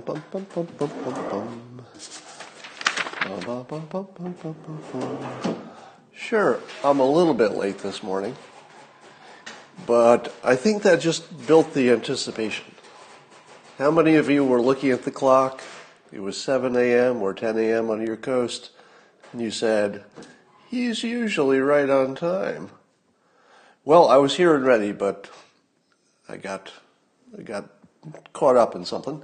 Bum, bum, bum, bum, bum, bum, bum. Sure, I'm a little bit late this morning, but I think that just built the anticipation. How many of you were looking at the clock? It was 7 a.m. or 10 a.m. on your coast, and you said, He's usually right on time. Well, I was here and ready, but I got I got caught up in something.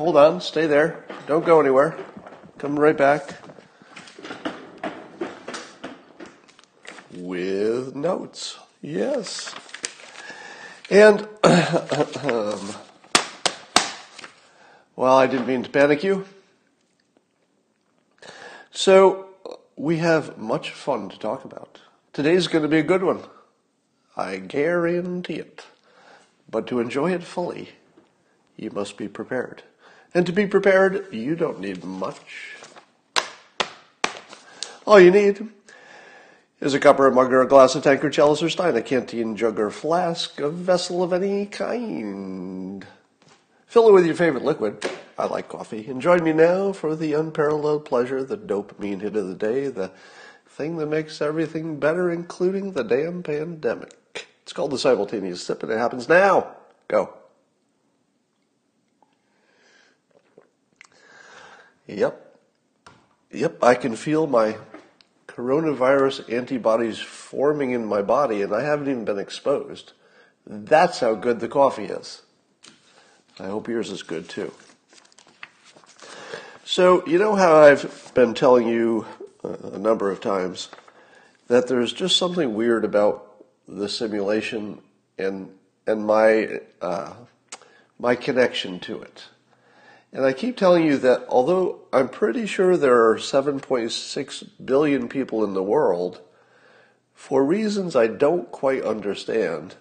Hold on, stay there. Don't go anywhere. Come right back. With notes. Yes. And, well, I didn't mean to panic you. So, we have much fun to talk about. Today's going to be a good one. I guarantee it. But to enjoy it fully, you must be prepared. And to be prepared, you don't need much. All you need is a cup or a mug or a glass, a tankard, chalice or stein, a canteen, jug or flask, a vessel of any kind. Fill it with your favorite liquid. I like coffee. And join me now for the unparalleled pleasure, the dopamine hit of the day, the thing that makes everything better, including the damn pandemic. It's called the simultaneous sip, and it happens now. Go. Yep. Yep, I can feel my coronavirus antibodies forming in my body, and I haven't even been exposed. That's how good the coffee is. I hope yours is good too. So, you know how I've been telling you a number of times that there's just something weird about the simulation and and my uh, my connection to it. And I keep telling you that although I'm pretty sure there are 7.6 billion people in the world, for reasons I don't quite understand,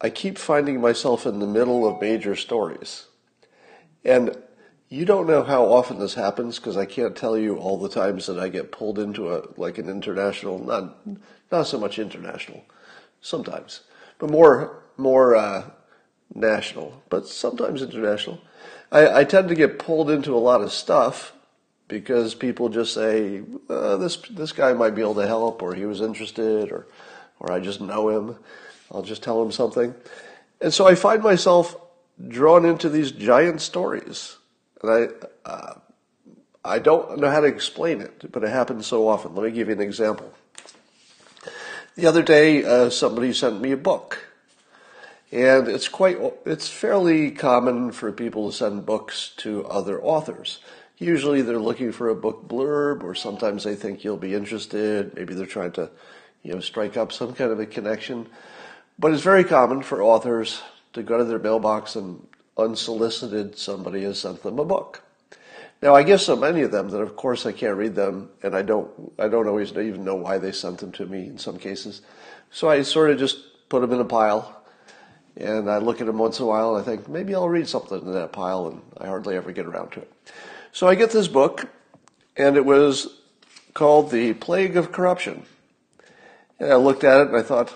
I keep finding myself in the middle of major stories. And you don't know how often this happens because I can't tell you all the times that I get pulled into a like an international, not not so much international, sometimes, but more more uh, national, but sometimes international. I, I, tend to get pulled into a lot of stuff because people just say uh, this this guy might be able to help, or he was interested, or or I just know him. I'll just tell him something, and so I find myself drawn into these giant stories, and I. Uh, I don't know how to explain it, but it happens so often. Let me give you an example. The other day, uh, somebody sent me a book, and it's quite it's fairly common for people to send books to other authors. Usually, they're looking for a book blurb, or sometimes they think you'll be interested. Maybe they're trying to, you know, strike up some kind of a connection. But it's very common for authors to go to their mailbox and unsolicited somebody has sent them a book. Now I get so many of them that of course I can't read them, and I don't I don't always even know why they sent them to me in some cases. So I sort of just put them in a pile, and I look at them once in a while, and I think maybe I'll read something in that pile, and I hardly ever get around to it. So I get this book, and it was called The Plague of Corruption. And I looked at it and I thought,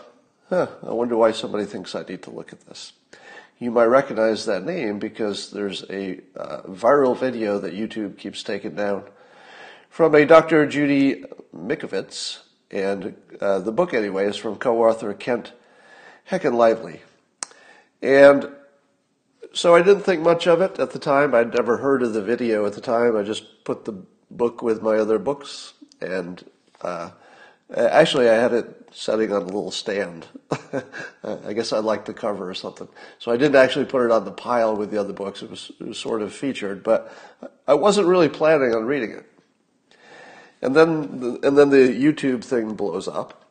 huh, I wonder why somebody thinks I need to look at this you might recognize that name because there's a uh, viral video that YouTube keeps taking down from a Dr. Judy Mikovits, and uh, the book, anyway, is from co-author Kent Heckenlively. And so I didn't think much of it at the time. I'd never heard of the video at the time. I just put the book with my other books, and uh, actually, I had it setting on a little stand. I guess I liked the cover or something. So I didn't actually put it on the pile with the other books. It was, it was sort of featured, but I wasn't really planning on reading it. And then, the, and then the YouTube thing blows up,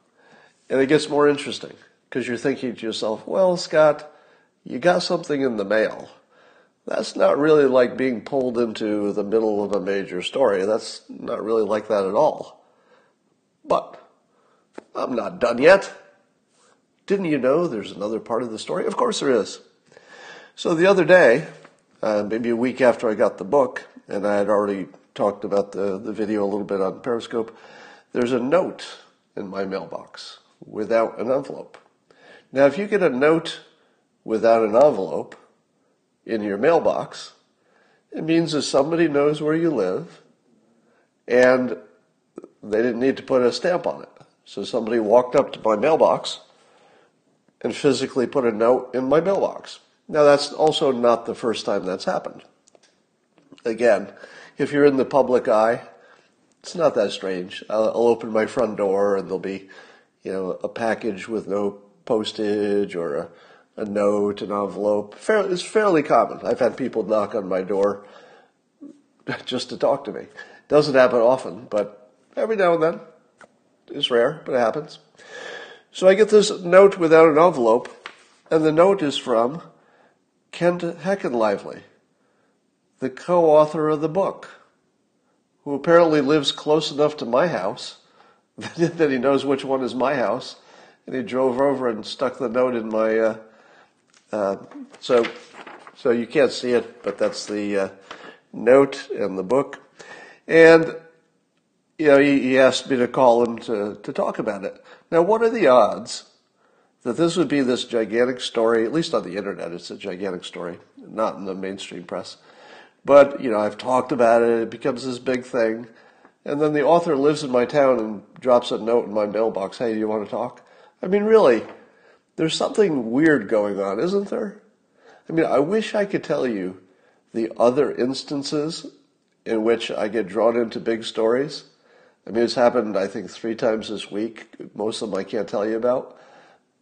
and it gets more interesting because you're thinking to yourself, well, Scott, you got something in the mail. That's not really like being pulled into the middle of a major story. That's not really like that at all. But I'm not done yet. Didn't you know there's another part of the story? Of course there is. So the other day, uh, maybe a week after I got the book, and I had already talked about the, the video a little bit on Periscope, there's a note in my mailbox without an envelope. Now, if you get a note without an envelope in your mailbox, It means that somebody knows where you live and they didn't need to put a stamp on it. So somebody walked up to my mailbox and physically put a note in my mailbox. Now that's also not the first time that's happened. Again, if you're in the public eye, it's not that strange. I'll, I'll open my front door and there'll be, you know, a package with no postage or a, a note, an envelope. Fair, it's fairly common. I've had people knock on my door just to talk to me. Doesn't happen often, but every now and then. It's rare, but it happens. So I get this note without an envelope, and the note is from Kent Heckenlively, the co-author of the book, who apparently lives close enough to my house that he knows which one is my house, and he drove over and stuck the note in my. Uh, uh, so, so you can't see it, but that's the uh, note in the book, and you know he, he asked me to call him to to talk about it. Now, what are the odds that this would be this gigantic story? At least on the internet, it's a gigantic story, not in the mainstream press. But you know, I've talked about it. It becomes this big thing, and then the author lives in my town and drops a note in my mailbox. Hey, do you want to talk? I mean, really, there's something weird going on, isn't there? I mean, I wish I could tell you the other instances in which I get drawn into big stories. I mean, it's happened, I think, three times this week. Most of them I can't tell you about.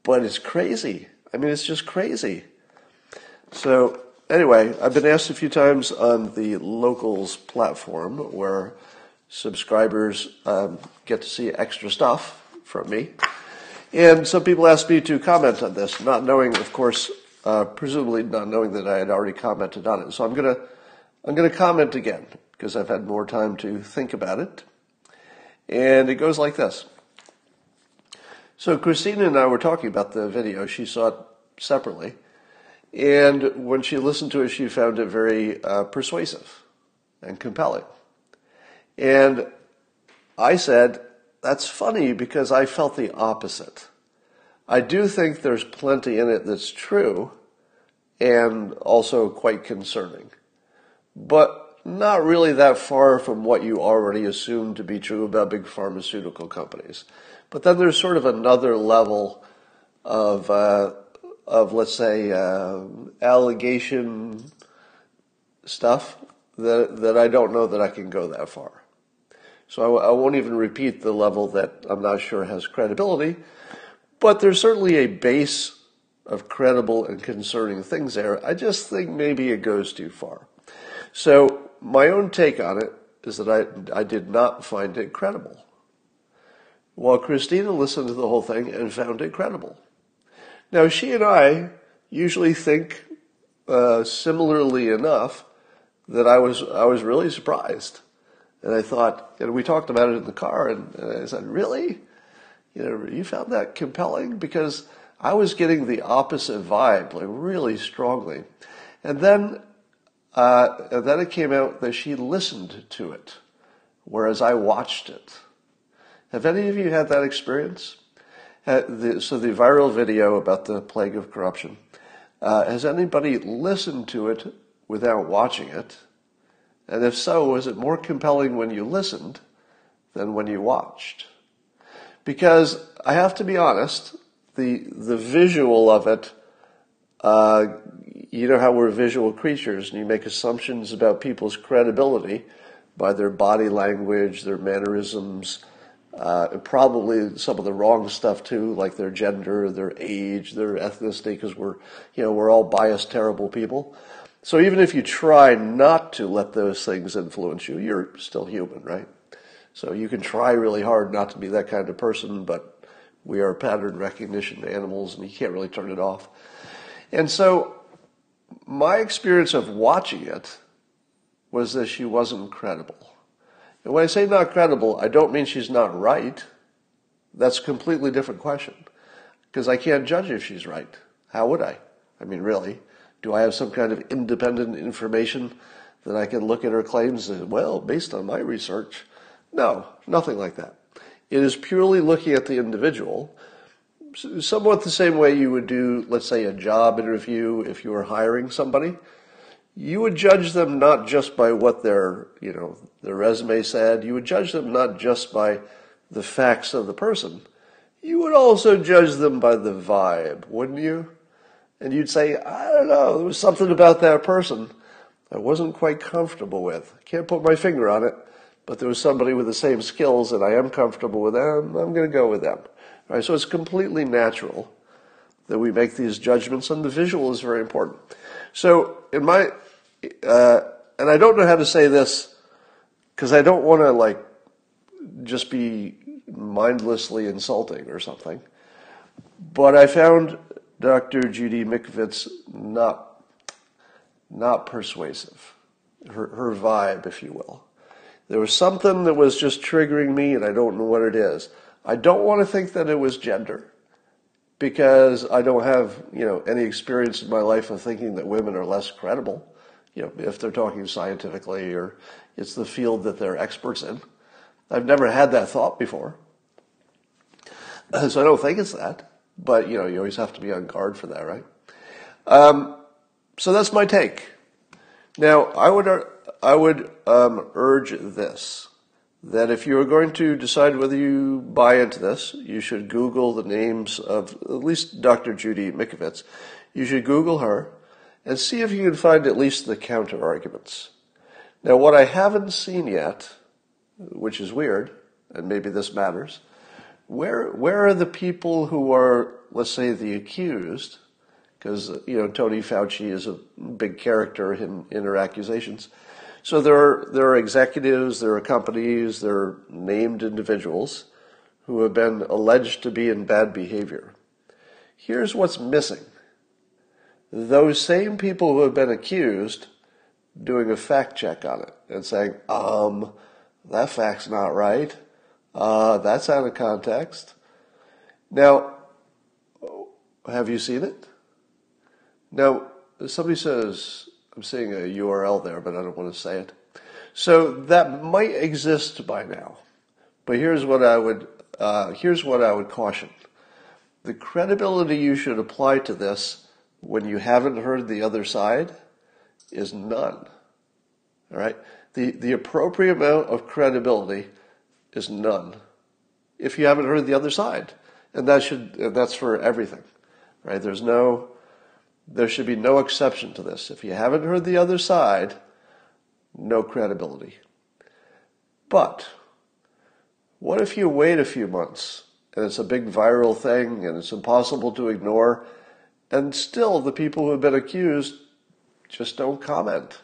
But it's crazy. I mean, it's just crazy. So, anyway, I've been asked a few times on the locals platform where subscribers um, get to see extra stuff from me. And some people asked me to comment on this, not knowing, of course, uh, presumably not knowing that I had already commented on it. So I'm gonna, I'm gonna comment again because I've had more time to think about it. And it goes like this. So Christina and I were talking about the video. She saw it separately. And when she listened to it, she found it very uh, persuasive and compelling. And I said, that's funny because I felt the opposite. I do think there's plenty in it that's true and also quite concerning. But not really that far from what you already assumed to be true about big pharmaceutical companies. But then there's sort of another level of, uh, of let's say, uh, allegation stuff that that I don't know that I can go that far. So I, I won't even repeat the level that I'm not sure has credibility, but there's certainly a base of credible and concerning things there. I just think maybe it goes too far. So my own take on it is that I, I did not find it credible. While Christina listened to the whole thing and found it credible. Now she and I usually think uh, similarly enough that I was I was really surprised, and I thought, and we talked about it in the car, and, and I said, really, you know, you found that compelling because I was getting the opposite vibe, like really strongly, and then uh, and then it came out that she listened to it, whereas I watched it. Have any of you had that experience? Uh, the, so the viral video about the plague of corruption. Uh, has anybody listened to it without watching it? And if so, was it more compelling when you listened than when you watched? Because I have to be honest, the the visual of it uh, you know how we're visual creatures and you make assumptions about people's credibility by their body language, their mannerisms, uh, probably some of the wrong stuff too, like their gender, their age, their ethnicity, because we're, you know, we're all biased, terrible people. So even if you try not to let those things influence you, you're still human, right? So you can try really hard not to be that kind of person, but we are pattern recognition animals and you can't really turn it off. And so my experience of watching it was that she wasn't credible. And when I say not credible, I don't mean she's not right. That's a completely different question. Because I can't judge if she's right. How would I? I mean, really? Do I have some kind of independent information that I can look at her claims and, well, based on my research? No, nothing like that. It is purely looking at the individual somewhat the same way you would do, let's say, a job interview if you were hiring somebody. you would judge them not just by what their, you know, their resume said. You would judge them not just by the facts of the person. You would also judge them by the vibe, wouldn't you? And you'd say, I don't know, there was something about that person I wasn't quite comfortable with. I can't put my finger on it, but there was somebody with the same skills and I am comfortable with them. I'm going to go with them. All right, so it's completely natural that we make these judgments, and the visual is very important. So, in my, uh, and I don't know how to say this because I don't want to like just be mindlessly insulting or something. But I found Dr. Judy Mikovits not not persuasive. Her her vibe, if you will. There was something that was just triggering me, and I don't know what it is. I don't want to think that it was gender because I don't have, you know, any experience in my life of thinking that women are less credible, you know, if they're talking scientifically or it's the field that they're experts in. I've never had that thought before. So I don't think it's that, but you know, you always have to be on guard for that, right? Um, so that's my take. Now, I would, I would um, urge this that if you are going to decide whether you buy into this, you should Google the names of at least Dr. Judy Mikovits. You should Google her and see if you can find at least the counter arguments. Now, what I haven't seen yet, which is weird, and maybe this matters, where where are the people who are, let's say, the accused? Because you know Tony Fauci is a big character in, in her accusations. So there are, there are executives, there are companies, there are named individuals who have been alleged to be in bad behavior. Here's what's missing. Those same people who have been accused doing a fact check on it and saying, um, that fact's not right. Uh, that's out of context. Now, have you seen it? Now, somebody says, I'm seeing a URL there, but I don't want to say it. So that might exist by now. But here's what I would uh, here's what I would caution: the credibility you should apply to this when you haven't heard the other side is none. All right, the the appropriate amount of credibility is none if you haven't heard the other side, and that should and that's for everything. Right? There's no there should be no exception to this. If you haven't heard the other side, no credibility. But what if you wait a few months and it's a big viral thing and it's impossible to ignore and still the people who have been accused just don't comment?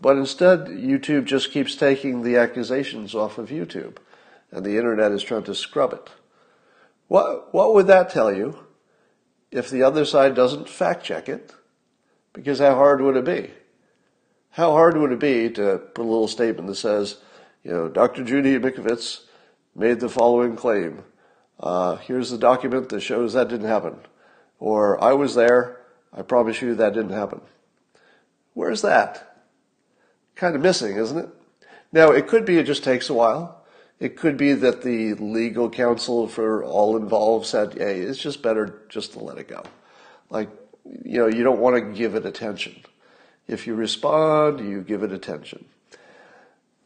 But instead, YouTube just keeps taking the accusations off of YouTube and the internet is trying to scrub it. What, what would that tell you? if the other side doesn't fact check it, because how hard would it be? How hard would it be to put a little statement that says, you know, Dr. Judy Mikovits made the following claim. Uh, here's the document that shows that didn't happen. Or I was there. I promise you that didn't happen. Where's that? Kind of missing, isn't it? Now, it could be it just takes a while. It could be that the legal counsel for all involved said, hey, it's just better just to let it go. Like, you know, you don't want to give it attention. If you respond, you give it attention.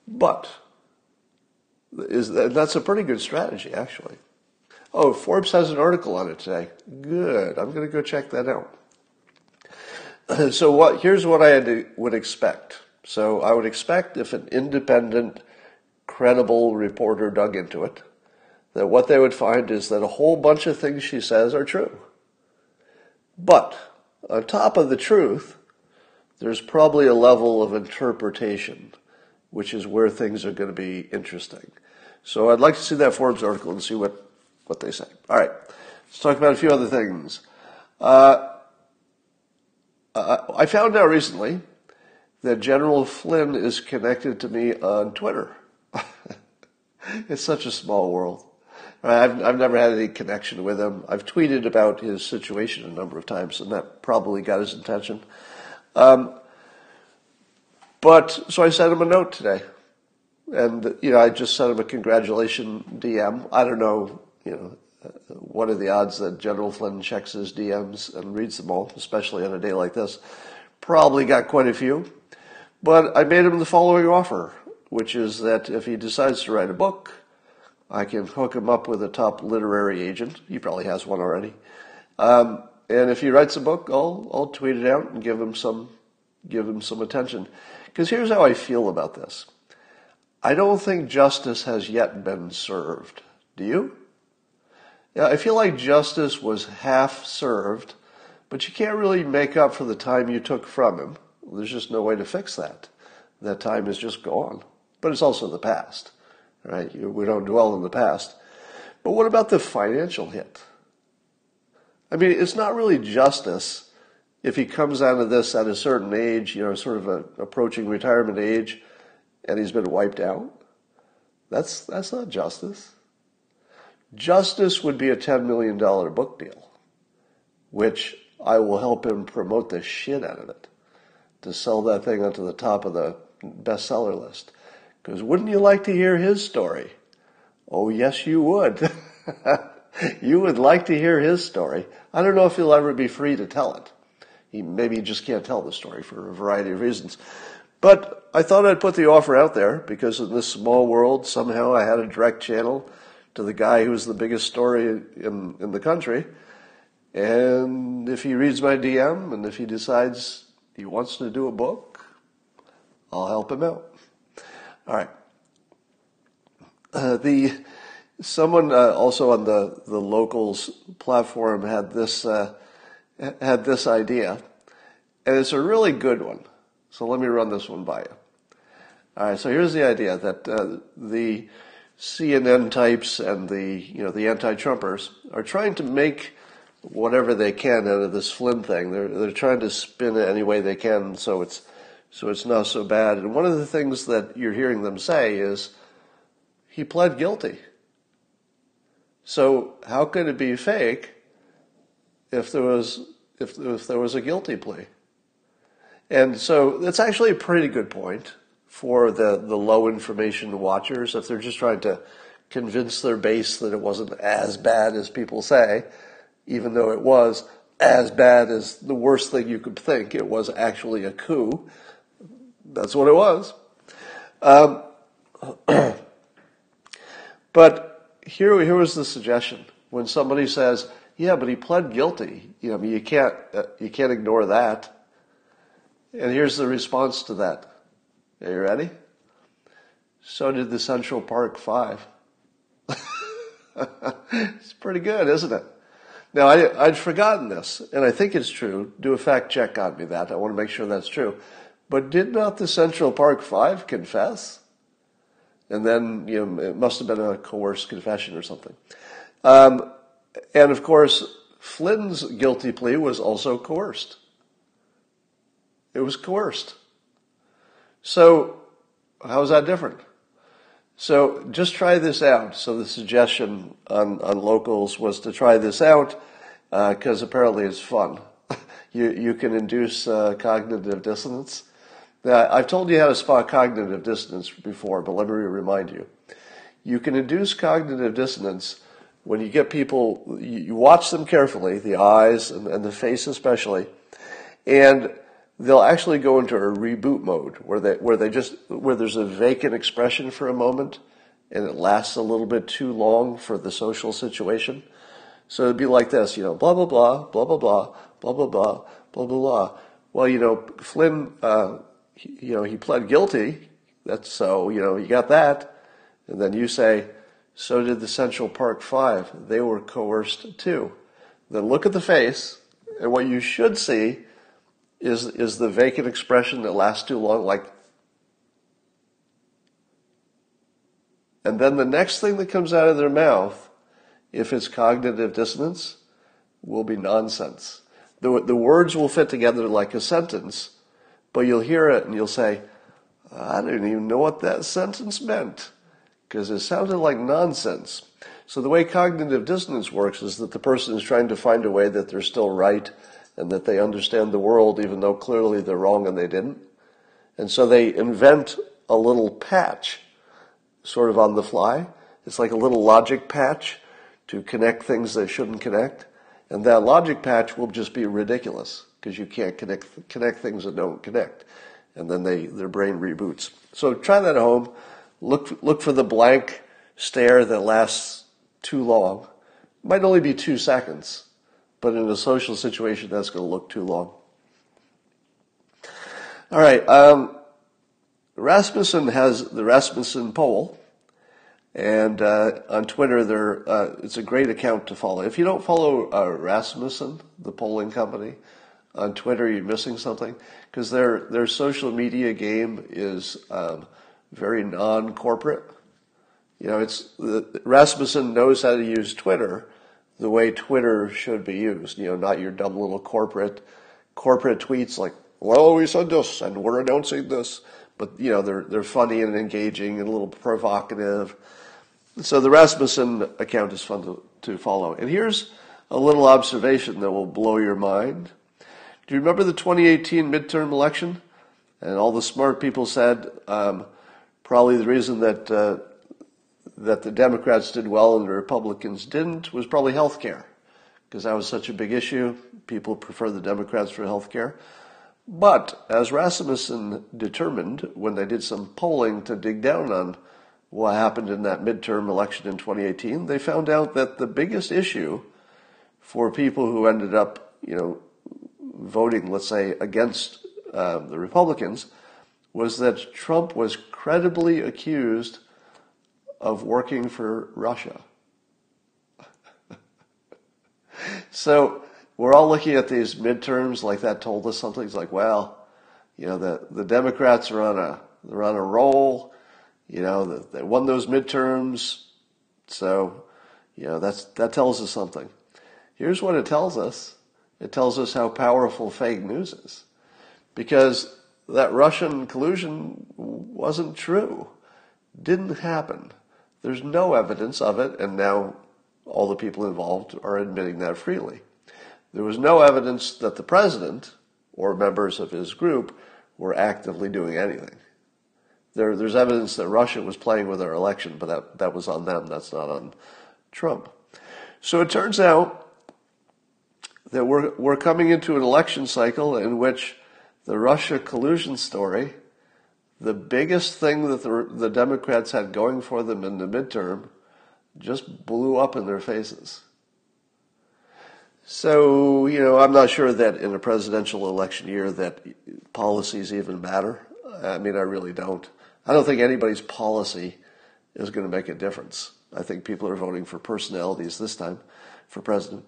But is that, that's a pretty good strategy, actually. Oh, Forbes has an article on it today. Good. I'm going to go check that out. so what? Here's what I would expect. So I would expect if an independent credible reporter dug into it, that what they would find is that a whole bunch of things she says are true. But on top of the truth, there's probably a level of interpretation, which is where things are going to be interesting. So I'd like to see that Forbes article and see what, what they say. All right, let's talk about a few other things. Uh, I found out recently that General Flynn is connected to me on Twitter. it's such a small world. I've, I've never had any connection with him. I've tweeted about his situation a number of times, and that probably got his attention. Um, but so I sent him a note today, and you know I just sent him a congratulation DM. I don't know, you know, what are the odds that General Flynn checks his DMs and reads them all, especially on a day like this. probably got quite a few. But I made him the following offer, which is that if he decides to write a book, I can hook him up with a top literary agent. He probably has one already. Um, and if he writes a book, I'll, I'll tweet it out and give him some, give him some attention. Because here's how I feel about this. I don't think justice has yet been served. Do you? Yeah, I feel like justice was half served, but you can't really make up for the time you took from him. There's just no way to fix that. That time is just gone. But it's also the past, right? We don't dwell in the past. But what about the financial hit? I mean, it's not really justice if he comes out of this at a certain age, you know, sort of a, approaching retirement age, and he's been wiped out. That's that's not justice. Justice would be a ten million dollar book deal, which I will help him promote the shit out of it to sell that thing onto the top of the bestseller list. Because wouldn't you like to hear his story? Oh, yes, you would. you would like to hear his story. I don't know if he'll ever be free to tell it. He maybe just can't tell the story for a variety of reasons. But I thought I'd put the offer out there because in this small world, somehow I had a direct channel to the guy who's the biggest story in, in the country. And if he reads my DM and if he decides he wants to do a book, I'll help him out. All right. Uh, the someone uh, also on the the locals platform had this uh, had this idea, and it's a really good one. So let me run this one by you. All right. So here's the idea that uh, the CNN types and the you know the anti-Trumpers are trying to make whatever they can out of this Flynn thing. They're they're trying to spin it any way they can so it's so it's not so bad. And one of the things that you're hearing them say is he pled guilty. So how could it be fake if there was if, if there was a guilty plea? And so that's actually a pretty good point for the, the low information watchers if they're just trying to convince their base that it wasn't as bad as people say even though it was as bad as the worst thing you could think. It was actually a coup. That's what it was. Um, but here, here was the suggestion. When somebody says, yeah, but he pled guilty, you know, I mean, you can't, uh, you can't ignore that. And here's the response to that. Are you ready? So did the Central Park Five. it's pretty good, isn't it? Now, I, would forgotten this, and I think it's true. Do a fact check on me that. I want to make sure that's true. But did not the Central Park Five confess? And then, you know, it must have been a coerced confession or something. Um, and of course, Flynn's guilty plea was also coerced. It was coerced. So, how is that different? So just try this out. So the suggestion on, on locals was to try this out because uh, apparently it's fun. you, you can induce uh, cognitive dissonance. Now, I've told you how to spot cognitive dissonance before, but let me remind you. You can induce cognitive dissonance when you get people, you watch them carefully, the eyes and, the face especially, and they'll actually go into a reboot mode where they where they just where there's a vacant expression for a moment and it lasts a little bit too long for the social situation. So it'd be like this, you know, blah blah blah, blah blah blah, blah blah blah, blah blah. Well, you know, Flynn, uh, you know, he pled guilty. That's so, you know, you got that, and then you say, so did the Central Park Five. They were coerced too. Then look at the face, and what you should see is, is the vacant expression that lasts too long, like, and then the next thing that comes out of their mouth, if it's cognitive dissonance, will be nonsense. The, the words will fit together like a sentence, but you'll hear it and you'll say, I didn't even know what that sentence meant because it sounded like nonsense. So the way cognitive dissonance works is that the person is trying to find a way that they're still right and that they understand the world even though clearly they're wrong and they didn't. And so they invent a little patch sort of on the fly. It's like a little logic patch to connect things they shouldn't connect. And that logic patch will just be ridiculous because you can't connect connect things that don't connect, and then they their brain reboots. So try that at home. Look look for the blank stare that lasts too long. It might only be two seconds, but in a social situation, that's going to look too long. All right. Um, Rasmussen has the Rasmussen poll, and uh, on Twitter, there uh, it's a great account to follow. If you don't follow uh, Rasmussen, the polling company, on Twitter, you're missing something because their their social media game is um, very non-corporate. You know, it's the, Rasmussen knows how to use Twitter the way Twitter should be used. You know, not your dumb little corporate corporate tweets like well, we said this and we're announcing this. But, you know, they're, they're funny and engaging and a little provocative. So the Rasmussen account is fun to, to follow. And here's a little observation that will blow your mind. Do you remember the 2018 midterm election? And all the smart people said um, probably the reason that uh, that the Democrats did well and the Republicans didn't was probably health care, because that was such a big issue. People prefer the Democrats for health care. But as Rasmussen determined when they did some polling to dig down on what happened in that midterm election in 2018, they found out that the biggest issue for people who ended up, you know, voting, let's say, against uh, the Republicans, was that Trump was credibly accused of working for Russia. so we're all looking at these midterms like that told us something. It's like, well, you know, the, the Democrats are on a they're on a roll. You know, they won those midterms, so you know that's that tells us something. Here's what it tells us. It tells us how powerful fake news is, because that Russian collusion wasn't true, didn't happen. There's no evidence of it, and now all the people involved are admitting that freely. There was no evidence that the president or members of his group were actively doing anything. There, there's evidence that Russia was playing with our election, but that, that was on them. That's not on Trump. So it turns out that we're, we're coming into an election cycle in which the Russia collusion story, the biggest thing that the, the Democrats had going for them in the midterm, just blew up in their faces. So, you know, I'm not sure that in a presidential election year that policies even matter. I mean, I really don't. I don't think anybody's policy is going to make a difference. I think people are voting for personalities this time for president.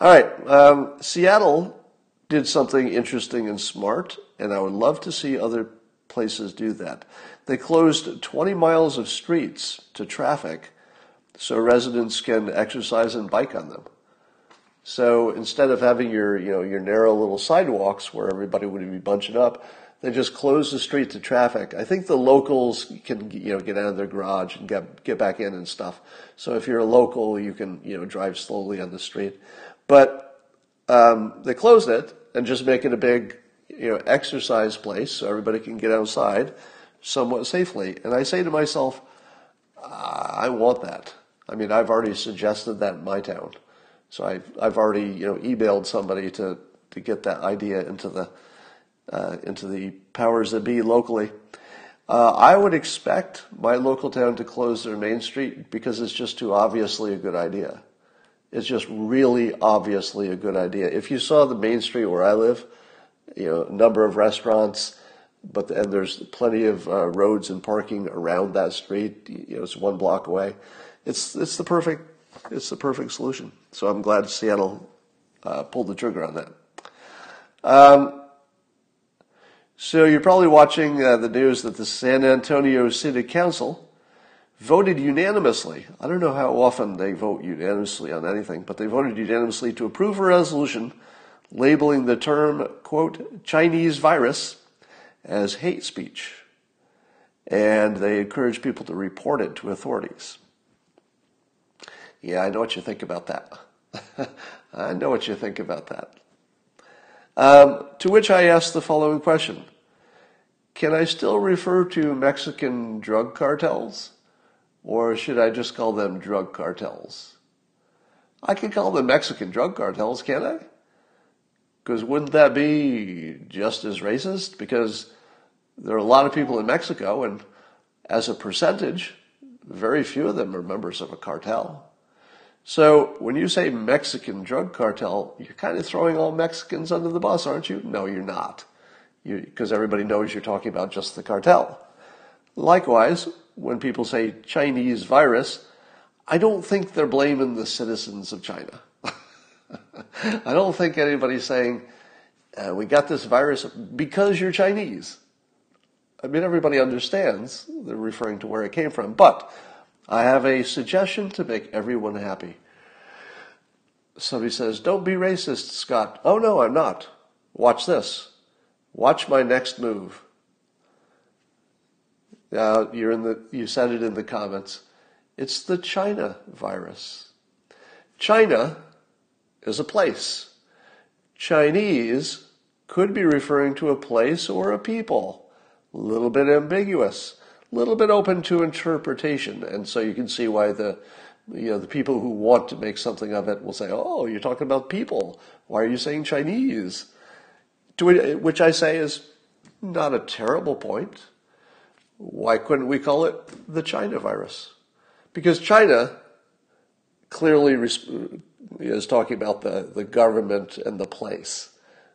All right. Um, Seattle did something interesting and smart, and I would love to see other places do that. They closed 20 miles of streets to traffic so residents can exercise and bike on them. So instead of having your, you know, your narrow little sidewalks where everybody would be bunching up, they just close the street to traffic. I think the locals can, you know, get out of their garage and get get back in and stuff. So if you're a local, you can, you know, drive slowly on the street. But um, they closed it and just make it a big, you know, exercise place so everybody can get outside somewhat safely. And I say to myself, I want that. I mean, I've already suggested that in my town. So I've, I've already, you know, emailed somebody to, to get that idea into the, uh, into the powers that be locally. Uh, I would expect my local town to close their main street because it's just too obviously a good idea. It's just really obviously a good idea. If you saw the main street where I live, you know, number of restaurants, but and there's plenty of uh, roads and parking around that street. You know, it's one block away. It's it's the perfect it's the perfect solution. So I'm glad Seattle uh, pulled the trigger on that. Um, so you're probably watching uh, the news that the San Antonio City Council voted unanimously. I don't know how often they vote unanimously on anything, but they voted unanimously to approve a resolution labeling the term, quote, Chinese virus as hate speech. And they encourage people to report it to authorities. Yeah, I know what you think about that. I know what you think about that. Um, to which I ask the following question Can I still refer to Mexican drug cartels? Or should I just call them drug cartels? I can call them Mexican drug cartels, can't I? Because wouldn't that be just as racist? Because there are a lot of people in Mexico, and as a percentage, very few of them are members of a cartel. So when you say Mexican drug cartel, you're kind of throwing all Mexicans under the bus, aren't you? No, you're not. Because everybody knows you're talking about just the cartel. Likewise, when people say Chinese virus, I don't think they're blaming the citizens of China. I don't think anybody's saying, uh, we got this virus because you're Chinese. I mean, everybody understands they're referring to where it came from. But I have a suggestion to make everyone happy. Somebody says, Don't be racist, Scott. Oh, no, I'm not. Watch this. Watch my next move. Uh, you're in the, you said it in the comments. It's the China virus. China is a place. Chinese could be referring to a place or a people. A little bit ambiguous, a little bit open to interpretation. And so you can see why the, you know, the people who want to make something of it will say, oh, you're talking about people. Why are you saying Chinese? To which I say is not a terrible point. Why couldn't we call it the China virus? Because China clearly is talking about the, the government and the place.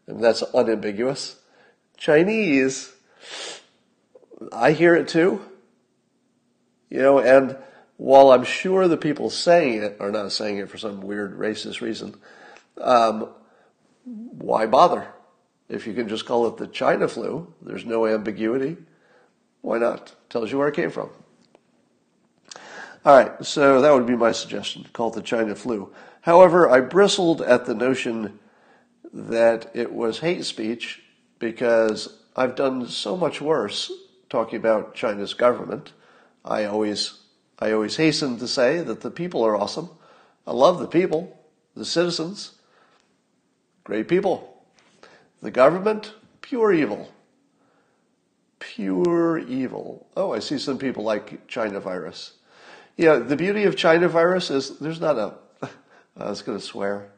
And that's unambiguous. Chinese, I hear it too. You know, and while I'm sure the people saying it are not saying it for some weird racist reason, um, why bother? If you can just call it the China flu, there's no ambiguity. Why not? Tells you where it came from. All right, so that would be my suggestion. Call it the China flu. However, I bristled at the notion that it was hate speech because I've done so much worse talking about China's government. I always, I always hasten to say that the people are awesome. I love the people, the citizens, great people. The government, pure evil. Pure evil. Oh, I see some people like China virus. Yeah, the beauty of China virus is there's not a, I was going to swear,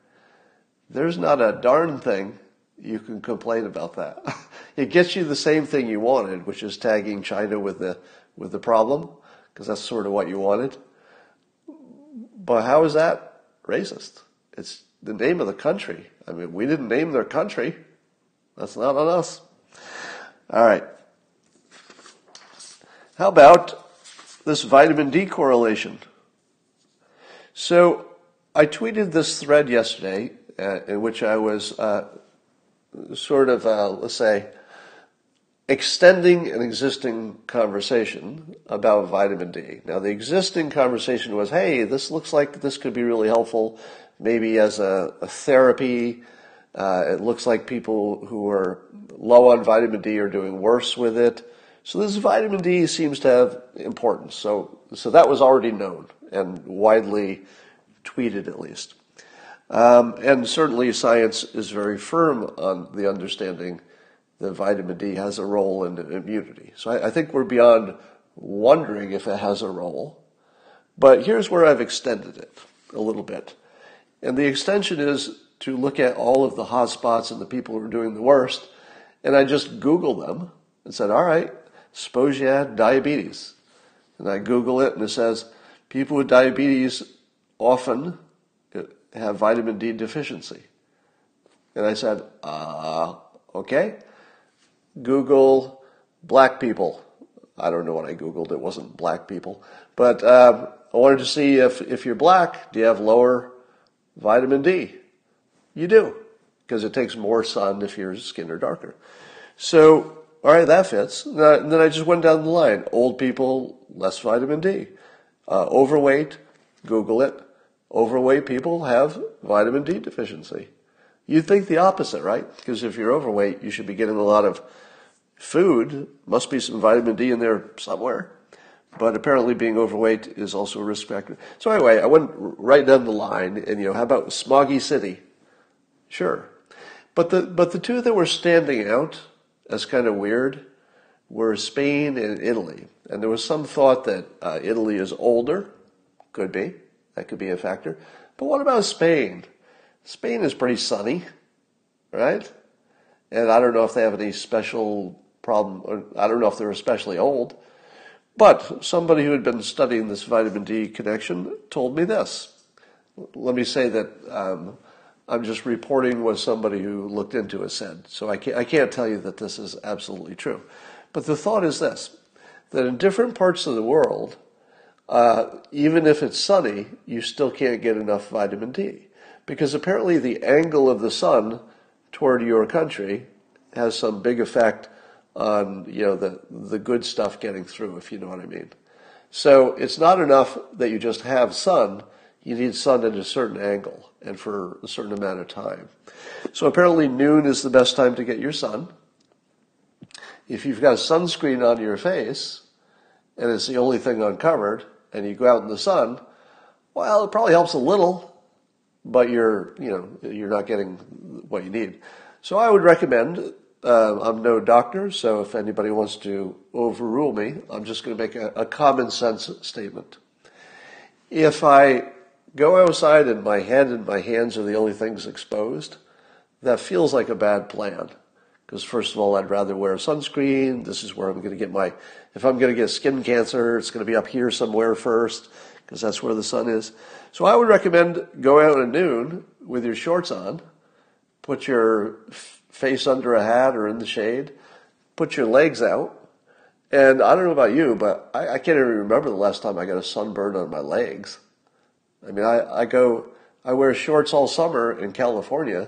there's not a darn thing you can complain about that. it gets you the same thing you wanted, which is tagging China with the, with the problem, because that's sort of what you wanted. But how is that racist? It's the name of the country. I mean, we didn't name their country. That's not on us. All right. How about this vitamin D correlation? So I tweeted this thread yesterday uh, in which I was uh, sort of, uh, let's say, extending an existing conversation about vitamin D. Now, the existing conversation was, hey, this looks like this could be really helpful, maybe as a, a therapy. Uh, it looks like people who are low on vitamin D are doing worse with it. So this vitamin D seems to have importance. So, so that was already known and widely tweeted at least. Um, and certainly science is very firm on the understanding that vitamin D has a role in immunity. So I, I think we're beyond wondering if it has a role. But here's where I've extended it a little bit. And the extension is to look at all of the hotspots and the people who are doing the worst. And I just Googled them and said, all right, had diabetes. And I Google it and it says people with diabetes often have vitamin D deficiency. And I said, uh, okay. Google black people. I don't know what I Googled. It wasn't black people. But um, I wanted to see if, if you're black, do you have lower vitamin D? You do, because it takes more sun if your skin are darker. So, all right, that fits. And then I just went down the line. Old people, less vitamin D. Uh, overweight, Google it overweight people have vitamin D deficiency. You'd think the opposite, right? Because if you're overweight, you should be getting a lot of food. Must be some vitamin D in there somewhere. But apparently being overweight is also a risk factor. So anyway, I went right down the line and, you know, how about smoggy city? Sure. But the, but the two that were standing out as kind of weird were Spain and Italy. And there was some thought that uh, Italy is older. Could be. That could be a factor. But what about Spain? Spain is pretty sunny. right? And I don't know if they have any special problem, or I don't know if they're especially old, but somebody who had been studying this vitamin D connection told me this. Let me say that um, I'm just reporting what somebody who looked into it said. So I can't, I can't tell you that this is absolutely true. But the thought is this that in different parts of the world, uh, even if it's sunny, you still can't get enough vitamin D. Because apparently the angle of the sun toward your country has some big effect on you know the the good stuff getting through, if you know what I mean. So it's not enough that you just have sun. You need sun at a certain angle and for a certain amount of time. So apparently noon is the best time to get your sun. If you've got sunscreen on your face and it's the only thing uncovered and you go out in the sun, well, it probably helps a little, but you're, you know, you're not getting what you need. So I would recommend uh, I'm no doctor, so if anybody wants to overrule me, I'm just going to make a, a common sense statement. If I go outside and my head and my hands are the only things exposed, that feels like a bad plan. Because first of all, I'd rather wear sunscreen. This is where I'm going to get my, if I'm going to get skin cancer, it's going to be up here somewhere first, because that's where the sun is. So I would recommend go out at noon with your shorts on, put your face under a hat or in the shade, put your legs out. And I don't know about you, but I, I can't even remember the last time I got a sunburn on my legs. I mean, I, I go, I wear shorts all summer in California,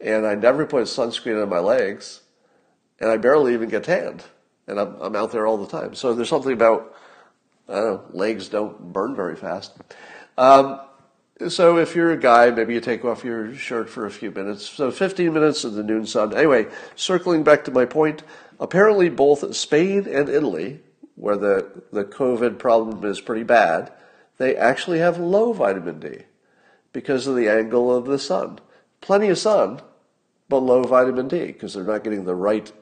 and I never put sunscreen on my legs, and I barely even get tanned. And I'm, I'm out there all the time. So there's something about, I don't know, legs don't burn very fast. Um, so if you're a guy, maybe you take off your shirt for a few minutes. So 15 minutes in the noon sun. Anyway, circling back to my point, apparently both Spain and Italy, where the, the COVID problem is pretty bad, they actually have low vitamin D because of the angle of the sun. Plenty of sun, but low vitamin D because they're not getting the right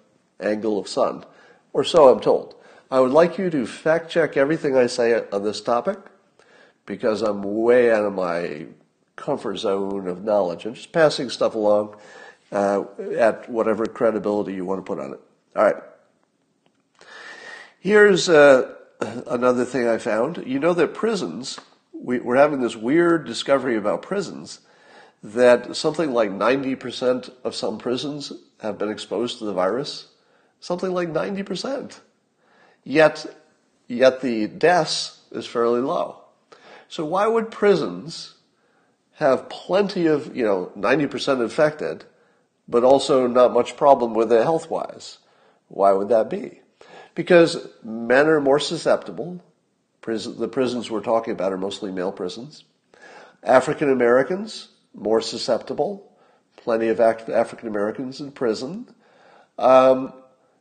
angle of sun. Or so I'm told. I would like you to fact check everything I say on this topic because I'm way out of my comfort zone of knowledge. I'm just passing stuff along uh, at whatever credibility you want to put on it. All right. Here's uh, another thing I found. You know that prisons, we, we're having this weird discovery about prisons that something like 90% of some prisons have been exposed to the virus. Something like 90%. Yet, yet the deaths is fairly low. So why would prisons have plenty of, you know, 90% infected, but also not much problem with it health wise? Why would that be? Because men are more susceptible. The prisons we're talking about are mostly male prisons. African Americans, more susceptible. Plenty of African Americans in prison. Um,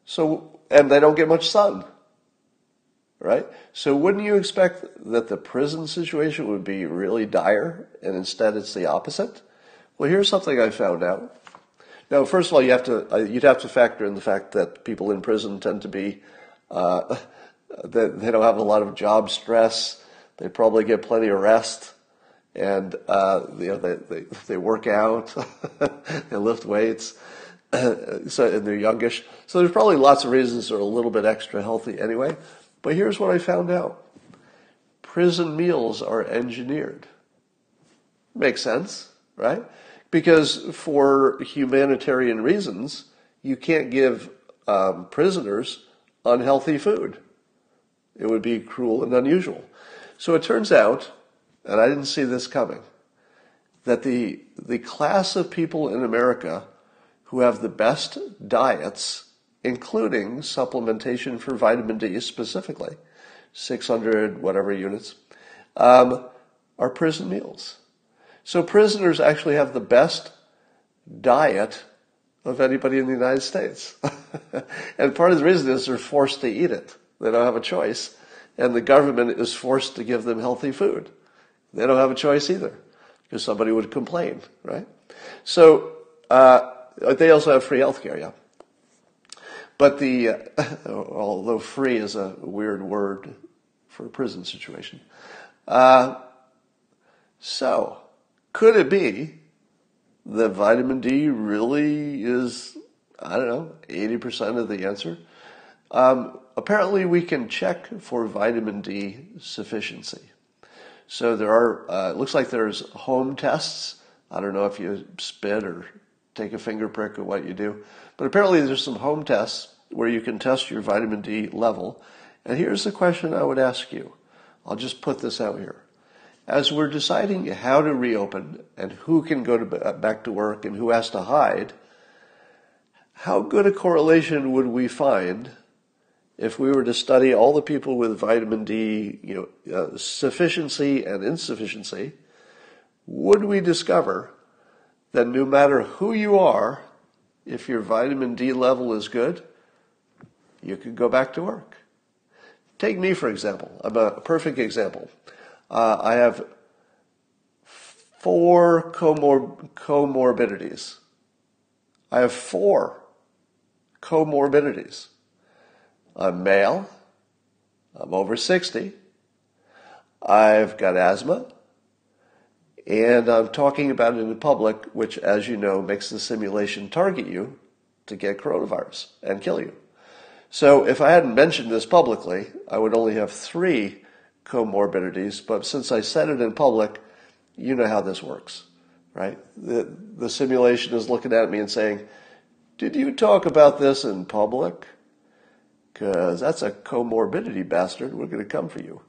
so, and they don't get much sun right? So wouldn't you expect that the prison situation would be really dire and instead it's the opposite? Well, here's something I found out. Now, first of all, you have to, uh, you'd have to factor in the fact that people in prison tend to be, uh, they, they don't have a lot of job stress. They probably get plenty of rest and, uh, you know, they, they, they work out, they lift weights. so, and they're youngish. So there's probably lots of reasons they're a little bit extra healthy anyway. But here's what I found out prison meals are engineered. Makes sense, right? Because for humanitarian reasons, you can't give um, prisoners unhealthy food. It would be cruel and unusual. So it turns out, and I didn't see this coming, that the, the class of people in America who have the best diets including supplementation for vitamin D specifically, 600 whatever units, um, are prison meals. So prisoners actually have the best diet of anybody in the United States. and part of the reason is they're forced to eat it. They don't have a choice. And the government is forced to give them healthy food. They don't have a choice either because somebody would complain, right? So, uh, they also have free health care, yeah. But the, uh, although free is a weird word for a prison situation. Uh, so, could it be that vitamin D really is, I don't know, 80% of the answer. Um, apparently, we can check for vitamin D sufficiency. So there are, uh, it looks like there's home tests. I don't know if you spit or take a finger prick or what you do, but apparently there's some home tests where you can test your vitamin D level. And here's the question I would ask you. I'll just put this out here. As we're deciding how to reopen and who can go to, back to work and who has to hide, how good a correlation would we find if we were to study all the people with vitamin D, you know, uh, sufficiency and insufficiency, would we discover that no matter who you are, if your vitamin D level is good, you can go back to work. Take me, for example. I'm a perfect example. Uh, I have four comor- comorbidities. I have four comorbidities. I'm male. I'm over 60. I've got asthma. And I'm talking about it in public, which, as you know, makes the simulation target you to get coronavirus and kill you. So if I hadn't mentioned this publicly, I would only have three comorbidities. But since I said it in public, you know how this works, right? The, the simulation is looking at me and saying, Did you talk about this in public? Because that's a comorbidity bastard. We're going to come for you.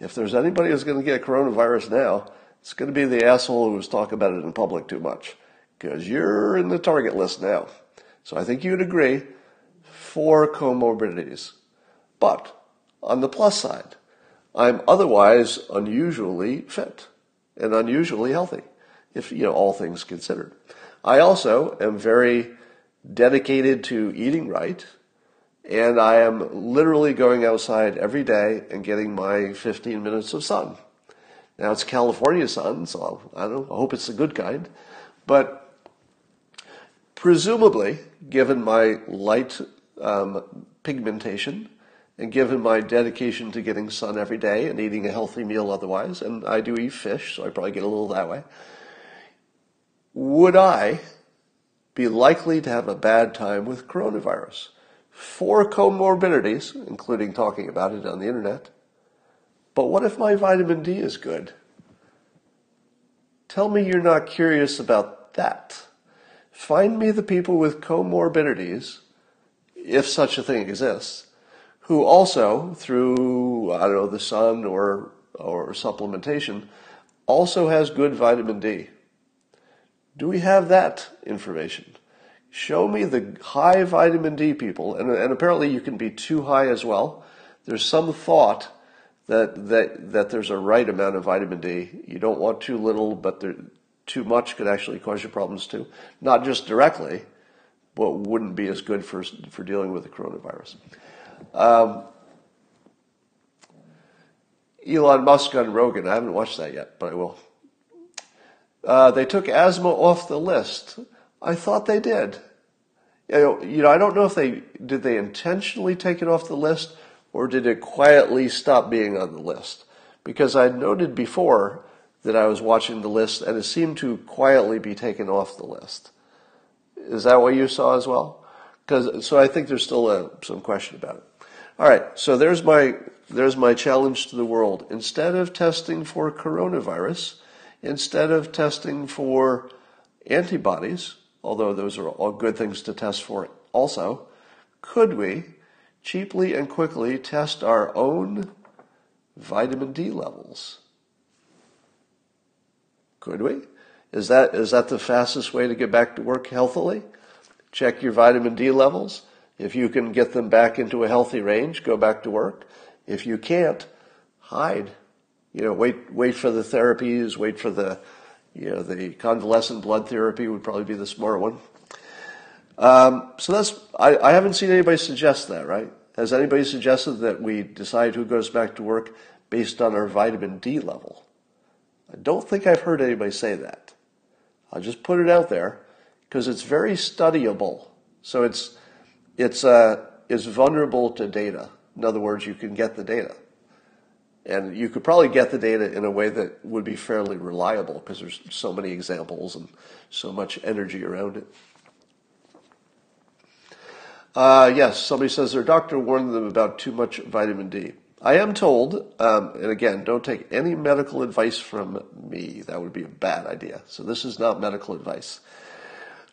If there's anybody who's going to get coronavirus now, it's going to be the asshole who was talking about it in public too much. Because you're in the target list now. So I think you'd agree four comorbidities. But on the plus side, I'm otherwise unusually fit and unusually healthy, if you know all things considered. I also am very dedicated to eating right, and I am literally going outside every day and getting my 15 minutes of sun. Now it's California sun, so I don't I hope it's the good kind, but presumably, given my light um, pigmentation, and given my dedication to getting sun every day and eating a healthy meal otherwise, and I do eat fish, so I probably get a little that way, would I be likely to have a bad time with coronavirus? Four comorbidities, including talking about it on the internet. But what if my vitamin D is good? Tell me you're not curious about that. Find me the people with comorbidities if such a thing exists, who also, through, I don't know, the sun or, or supplementation, also has good vitamin D. Do we have that information? Show me the high vitamin D people, and, and apparently you can be too high as well. There's some thought that, that, that there's a right amount of vitamin D. You don't want too little, but there, too much could actually cause you problems too. Not just directly, but wouldn't be as good for, for dealing with the coronavirus. Um, Elon Musk on Rogan. I haven't watched that yet, but I will. Uh, they took asthma off the list. I thought they did. You know, you know, I don't know if they did they intentionally take it off the list or did it quietly stop being on the list? Because I noted before that I was watching the list and it seemed to quietly be taken off the list. Is that what you saw as well? Because so I think there's still a, some question about it. All right, so there's my there's my challenge to the world. Instead of testing for coronavirus, instead of testing for antibodies, although those are all good things to test for also, could we cheaply and quickly test our own vitamin D levels? Could we? Is that, is that the fastest way to get back to work healthily? Check your vitamin D levels. If you can get them back into a healthy range, go back to work. If you can't, hide. You know, wait, wait for the therapies, wait for the, you know, the convalescent blood therapy would probably be the smart one. Um, so that's, I, I haven't seen anybody suggest that, right? Has anybody suggested that we decide who goes back to work based on our vitamin D level? I don't think I've heard anybody say that. I'll just put it out there because it's very studyable. So it's it's uh, it's vulnerable to data. In other words, you can get the data. And you could probably get the data in a way that would be fairly reliable because there's so many examples and so much energy around it. Uh, yes, somebody says their doctor warned them about too much vitamin D. I am told, um, and again, don't take any medical advice from me. That would be a bad idea. So this is not medical advice.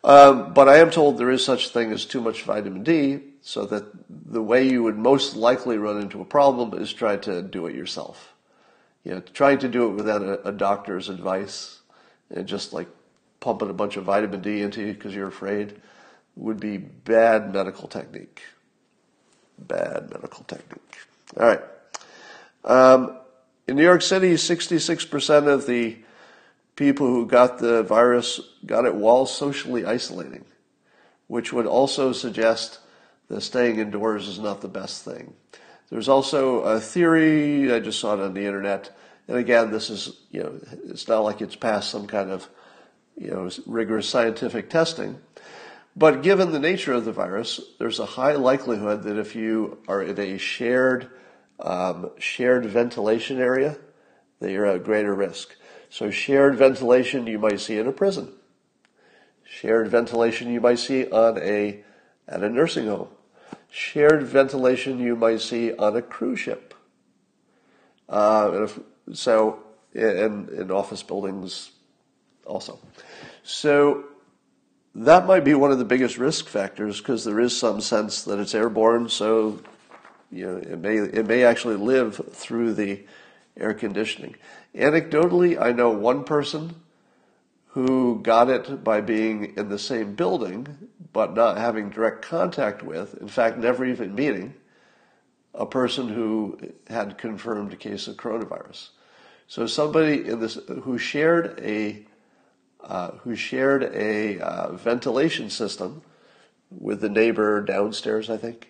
Um, but I am told there is such thing as too much vitamin D, so that the way you would most likely run into a problem is try to do it yourself. You know, trying to do it without a, a doctor's advice and just like pumping a bunch of vitamin D into you because you're afraid would be bad medical technique. Bad medical technique. All right. Um, in New York City, 66% of the people who got the virus got it while socially isolating, which would also suggest that staying indoors is not the best thing. There's also a theory, I just saw it on the internet, and again, this is, you know, it's not like it's passed some kind of, you know, rigorous scientific testing. But given the nature of the virus, there's a high likelihood that if you are in a shared, um, shared ventilation area, that you're at greater risk. So shared ventilation you might see in a prison. Shared ventilation you might see on a at a nursing home. Shared ventilation you might see on a cruise ship. Uh, and if, so in, in office buildings also. So that might be one of the biggest risk factors because there is some sense that it's airborne. So you know it may it may actually live through the air conditioning. Anecdotally, I know one person who got it by being in the same building but not having direct contact with, in fact, never even meeting, a person who had confirmed a case of coronavirus. So somebody in this who shared a uh, who shared a uh, ventilation system with the neighbor downstairs, I think,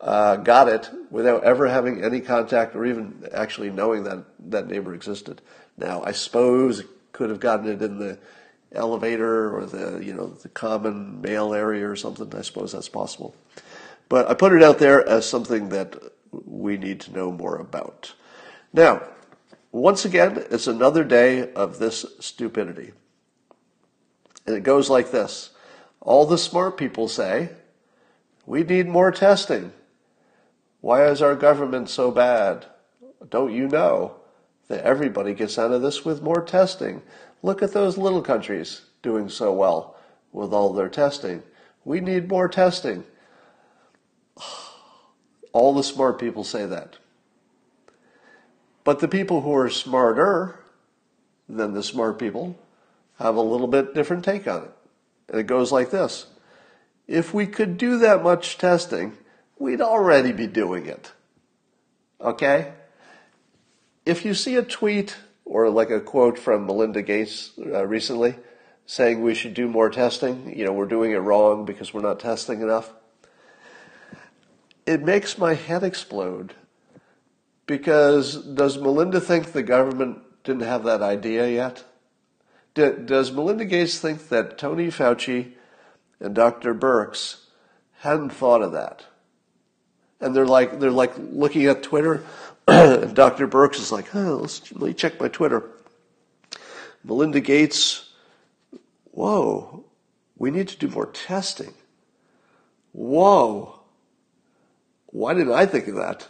uh, got it without ever having any contact or even actually knowing that that neighbor existed. Now, I suppose could have gotten it in the elevator or the you know the common mail area or something. I suppose that's possible. But I put it out there as something that we need to know more about. Now, once again, it's another day of this stupidity. And it goes like this. All the smart people say, we need more testing. Why is our government so bad? Don't you know that everybody gets out of this with more testing? Look at those little countries doing so well with all their testing. We need more testing. All the smart people say that. But the people who are smarter than the smart people have a little bit different take on it. And it goes like this. If we could do that much testing, we'd already be doing it. Okay? If you see a tweet or like a quote from Melinda Gates uh, recently saying we should do more testing, you know, we're doing it wrong because we're not testing enough, it makes my head explode. Because does Melinda think the government didn't have that idea yet? does Melinda Gates think that Tony Fauci and Dr. Birx hadn't thought of that? And they're like they're like looking at Twitter. and Dr. Birx is like, oh, let's, let me check my Twitter. Melinda Gates, whoa, we need to do more testing. Whoa, why didn't I think of that?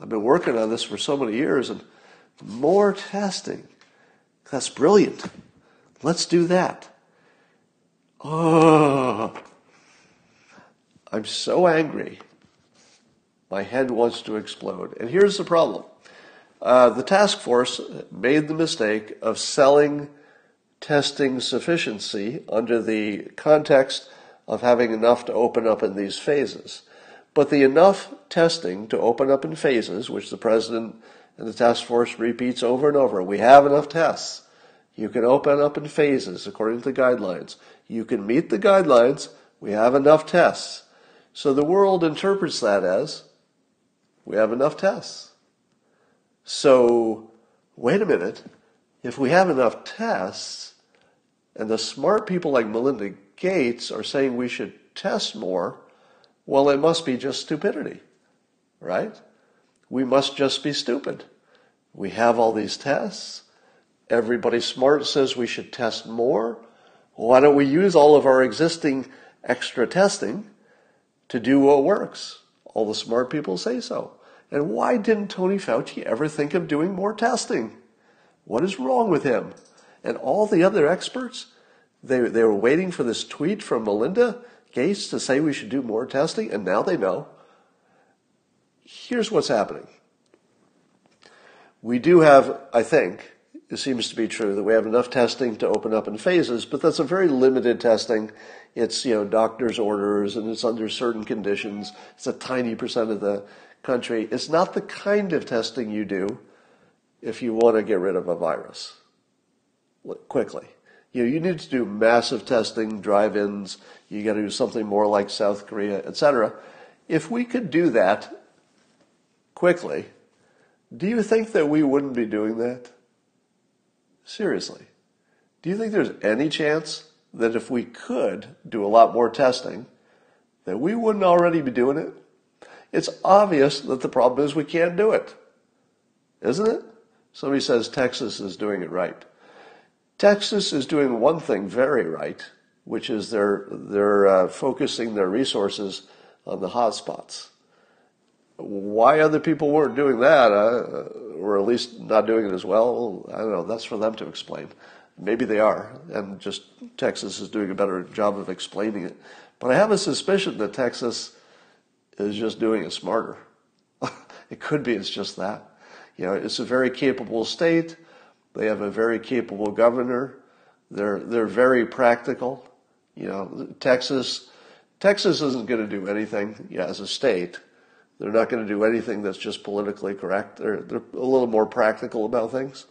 I've been working on this for so many years, and more testing. That's brilliant. Let's do that. Oh, I'm so angry my head wants to explode. And here's the problem uh, the task force made the mistake of selling testing sufficiency under the context of having enough to open up in these phases. But the enough testing to open up in phases, which the president and the task force repeats over and over, we have enough tests. You can open up in phases according to the guidelines. You can meet the guidelines. We have enough tests. So the world interprets that as we have enough tests. So, wait a minute. If we have enough tests, and the smart people like Melinda Gates are saying we should test more, well, it must be just stupidity, right? We must just be stupid. We have all these tests. Everybody smart says we should test more. Why don't we use all of our existing extra testing to do what works? All the smart people say so. And why didn't Tony Fauci ever think of doing more testing? What is wrong with him? And all the other experts, they, they were waiting for this tweet from Melinda Gates to say we should do more testing, and now they know. Here's what's happening. We do have, I think, it seems to be true that we have enough testing to open up in phases, but that's a very limited testing. It's, you know, doctor's orders and it's under certain conditions. It's a tiny percent of the country. It's not the kind of testing you do if you want to get rid of a virus quickly. You know, you need to do massive testing, drive-ins. You got to do something more like South Korea, etc. If we could do that quickly, do you think that we wouldn't be doing that? Seriously. Do you think there's any chance that if we could do a lot more testing, that we wouldn't already be doing it? It's obvious that the problem is we can't do it. Isn't it? Somebody says Texas is doing it right. Texas is doing one thing very right, which is they're, they're uh, focusing their resources on the hotspots. Why other people weren't doing that, uh, or at least not doing it as well, I don't know. That's for them to explain. Maybe they are, and just Texas is doing a better job of explaining it. But I have a suspicion that Texas is just doing it smarter. it could be it's just that. You know, it's a very capable state. They have a very capable governor. They're they're very practical. You know, Texas Texas isn't going to do anything yeah, as a state they're not going to do anything that's just politically correct. They're, they're a little more practical about things.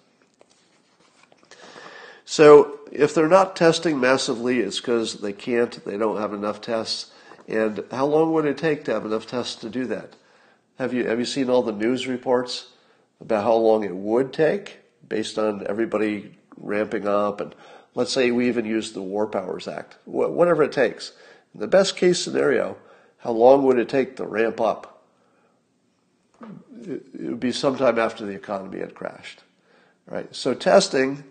So if they're not testing massively, it's because they can't, they don't have enough tests. And how long would it take to have enough tests to do that? Have you, have you seen all the news reports about how long it would take based on everybody ramping up? And let's say we even use the War Powers Act, whatever it takes. In the best case scenario, how long would it take to ramp up? it would be sometime after the economy had crashed. Right? So testing,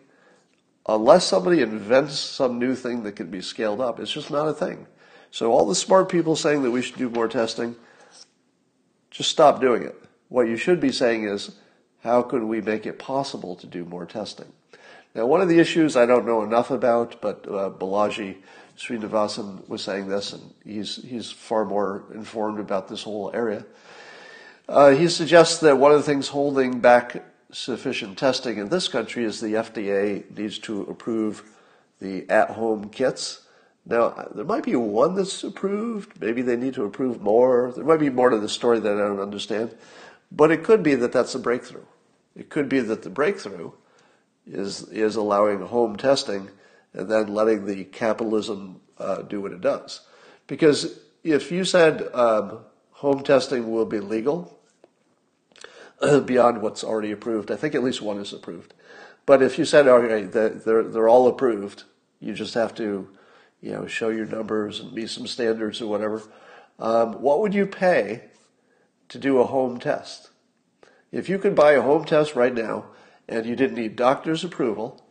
unless somebody invents some new thing that can be scaled up, it's just not a thing. So all the smart people saying that we should do more testing, just stop doing it. What you should be saying is, how could we make it possible to do more testing? Now, one of the issues I don't know enough about, but uh, Balaji Srinivasan was saying this, and he's he's far more informed about this whole area uh, he suggests that one of the things holding back sufficient testing in this country is the FDA needs to approve the at-home kits. Now, there might be one that's approved. Maybe they need to approve more. There might be more to the story that I don't understand. But it could be that that's a breakthrough. It could be that the breakthrough is, is allowing home testing and then letting the capitalism uh, do what it does. Because if you said um, home testing will be legal beyond what's already approved. I think at least one is approved. But if you said, okay, they're, they're all approved, you just have to, you know, show your numbers and meet some standards or whatever. Um, what would you pay to do a home test? If you could buy a home test right now and you didn't need doctor's approval,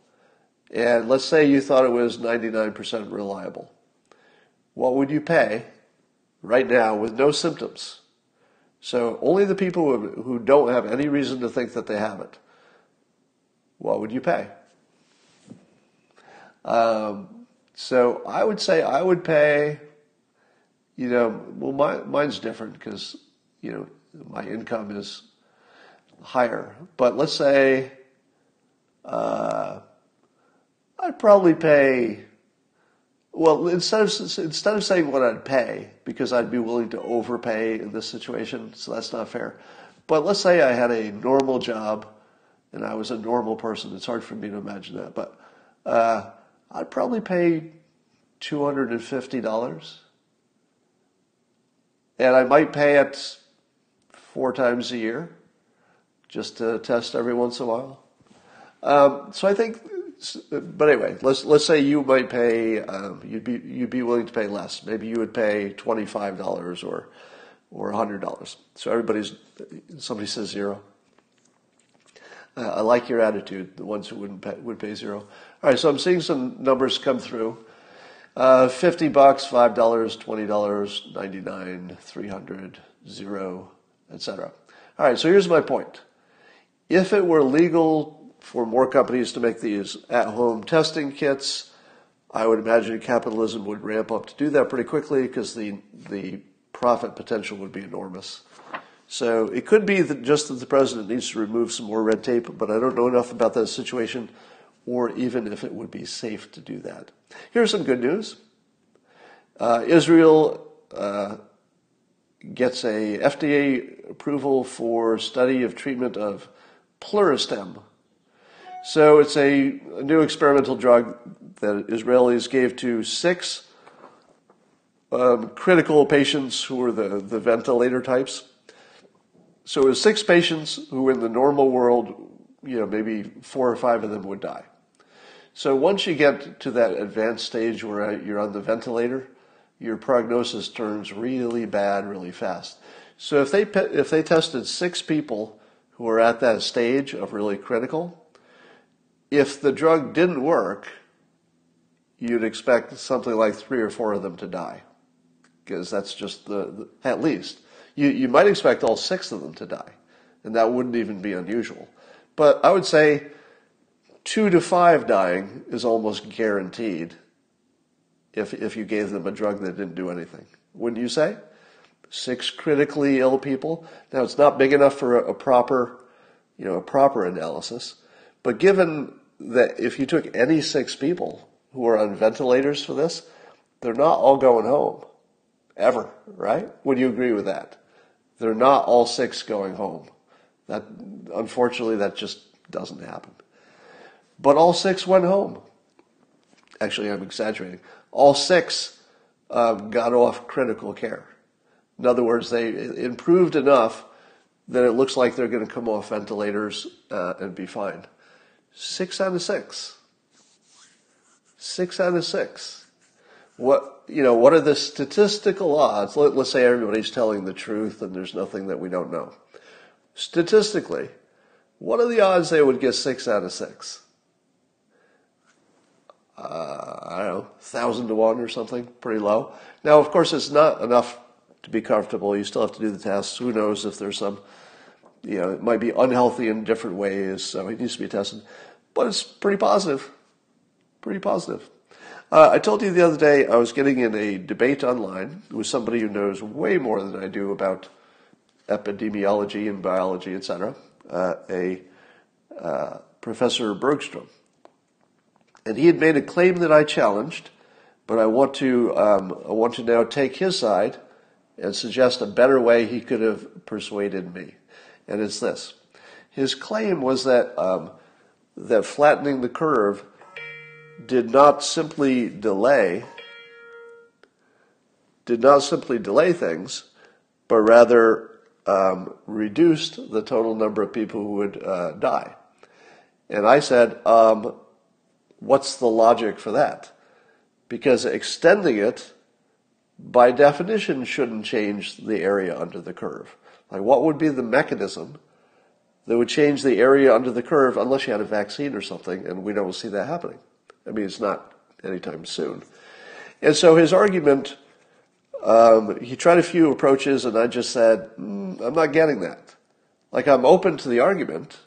and let's say you thought it was 99% reliable, what would you pay right now with no symptoms. So only the people who, who don't have any reason to think that they have it. What would you pay? Um, so I would say I would pay, you know, well, my, mine's different because, you know, my income is higher. But let's say uh, I'd probably pay well, instead of instead of saying what I'd pay, because I'd be willing to overpay in this situation, so that's not fair. But let's say I had a normal job, and I was a normal person. It's hard for me to imagine that, but uh, I'd probably pay two hundred and fifty dollars, and I might pay it four times a year, just to test every once in a while. Um, so I think but anyway, let's let's say you might pay um, you'd be you'd be willing to pay less. Maybe you would pay twenty five dollars or or hundred dollars. So everybody's somebody says zero. Uh, I like your attitude, the ones who wouldn't pay, would pay zero. All right, so I'm seeing some numbers come through. Uh, 50 bucks, $5, $20, 99, 300, zero, etc. All right, so here's my point. If it were legal for more companies to make these at-home testing kits, I would imagine capitalism would ramp up to do that pretty quickly because the the profit potential would be enormous. So it could be that just that the president needs to remove some more red tape, but I don't know enough about that situation or even if it would be safe to do that. Here's some good news. Uh, Israel uh, gets a FDA approval for study of treatment of Pluristem. So it's a, a new experimental drug that Israelis gave to six um, critical patients who were the, the ventilator types. So it was six patients who in the normal world, you know, maybe four or five of them would die. So once you get to that advanced stage where uh, you're on the ventilator, your prognosis turns really bad really fast. So if they if they tested six people who are at that stage of really critical, if the drug didn't work, you'd expect something like three or four of them to die, because that's just the, the at least you you might expect all six of them to die, and that wouldn't even be unusual. But I would say two to five dying is almost guaranteed if, if you gave them a drug that didn't do anything. Wouldn't you say? Six critically ill people. Now it's not big enough for a, a proper, you know, a proper analysis. But given that if you took any six people who are on ventilators for this, they're not all going home. Ever, right? Would you agree with that? They're not all six going home. That, unfortunately, that just doesn't happen. But all six went home. Actually, I'm exaggerating. All six uh, got off critical care. In other words, they improved enough that it looks like they're going to come off ventilators uh, and be fine. Six out of six. Six out of six. What you know? What are the statistical odds? Let, let's say everybody's telling the truth and there's nothing that we don't know. Statistically, what are the odds they would get six out of six? Uh, I don't know, thousand to one or something, pretty low. Now, of course, it's not enough to be comfortable. You still have to do the tests. Who knows if there's some, you know, it might be unhealthy in different ways, so it needs to be tested. But it's pretty positive. Pretty positive. Uh, I told you the other day I was getting in a debate online with somebody who knows way more than I do about epidemiology and biology, etc. Uh, a uh, Professor Bergstrom and he had made a claim that I challenged, but I want to um, I want to now take his side and suggest a better way he could have persuaded me, and it's this: his claim was that um, that flattening the curve did not simply delay did not simply delay things, but rather um, reduced the total number of people who would uh, die. And I said, um, What's the logic for that? Because extending it, by definition, shouldn't change the area under the curve. Like, what would be the mechanism that would change the area under the curve unless you had a vaccine or something, and we don't see that happening? I mean, it's not anytime soon. And so his argument, um, he tried a few approaches, and I just said, mm, I'm not getting that. Like, I'm open to the argument,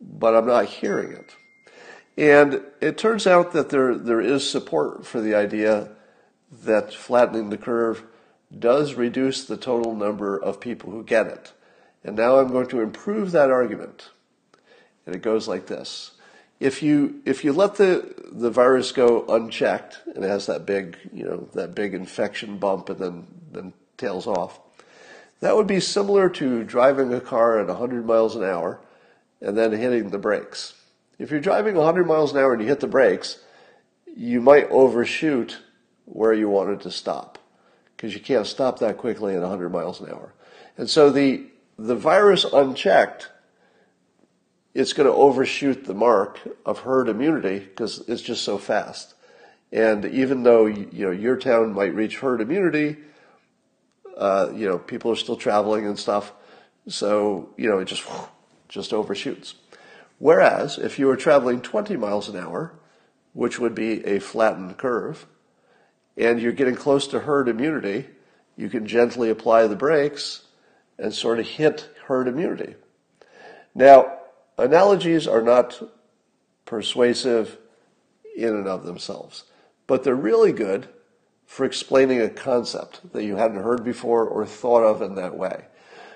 but I'm not hearing it. And it turns out that there, there is support for the idea that flattening the curve does reduce the total number of people who get it. And now I'm going to improve that argument. And it goes like this. If you, if you let the, the virus go unchecked and it has that big, you know, that big infection bump and then, then tails off, that would be similar to driving a car at 100 miles an hour and then hitting the brakes. If you're driving 100 miles an hour and you hit the brakes, you might overshoot where you wanted to stop because you can't stop that quickly at 100 miles an hour. And so the, the virus unchecked, it's going to overshoot the mark of herd immunity because it's just so fast. And even though you know your town might reach herd immunity, uh, you know people are still traveling and stuff, so you know it just just overshoots. Whereas if you were traveling 20 miles an hour, which would be a flattened curve, and you're getting close to herd immunity, you can gently apply the brakes and sort of hit herd immunity. Now, analogies are not persuasive in and of themselves, but they're really good for explaining a concept that you hadn't heard before or thought of in that way.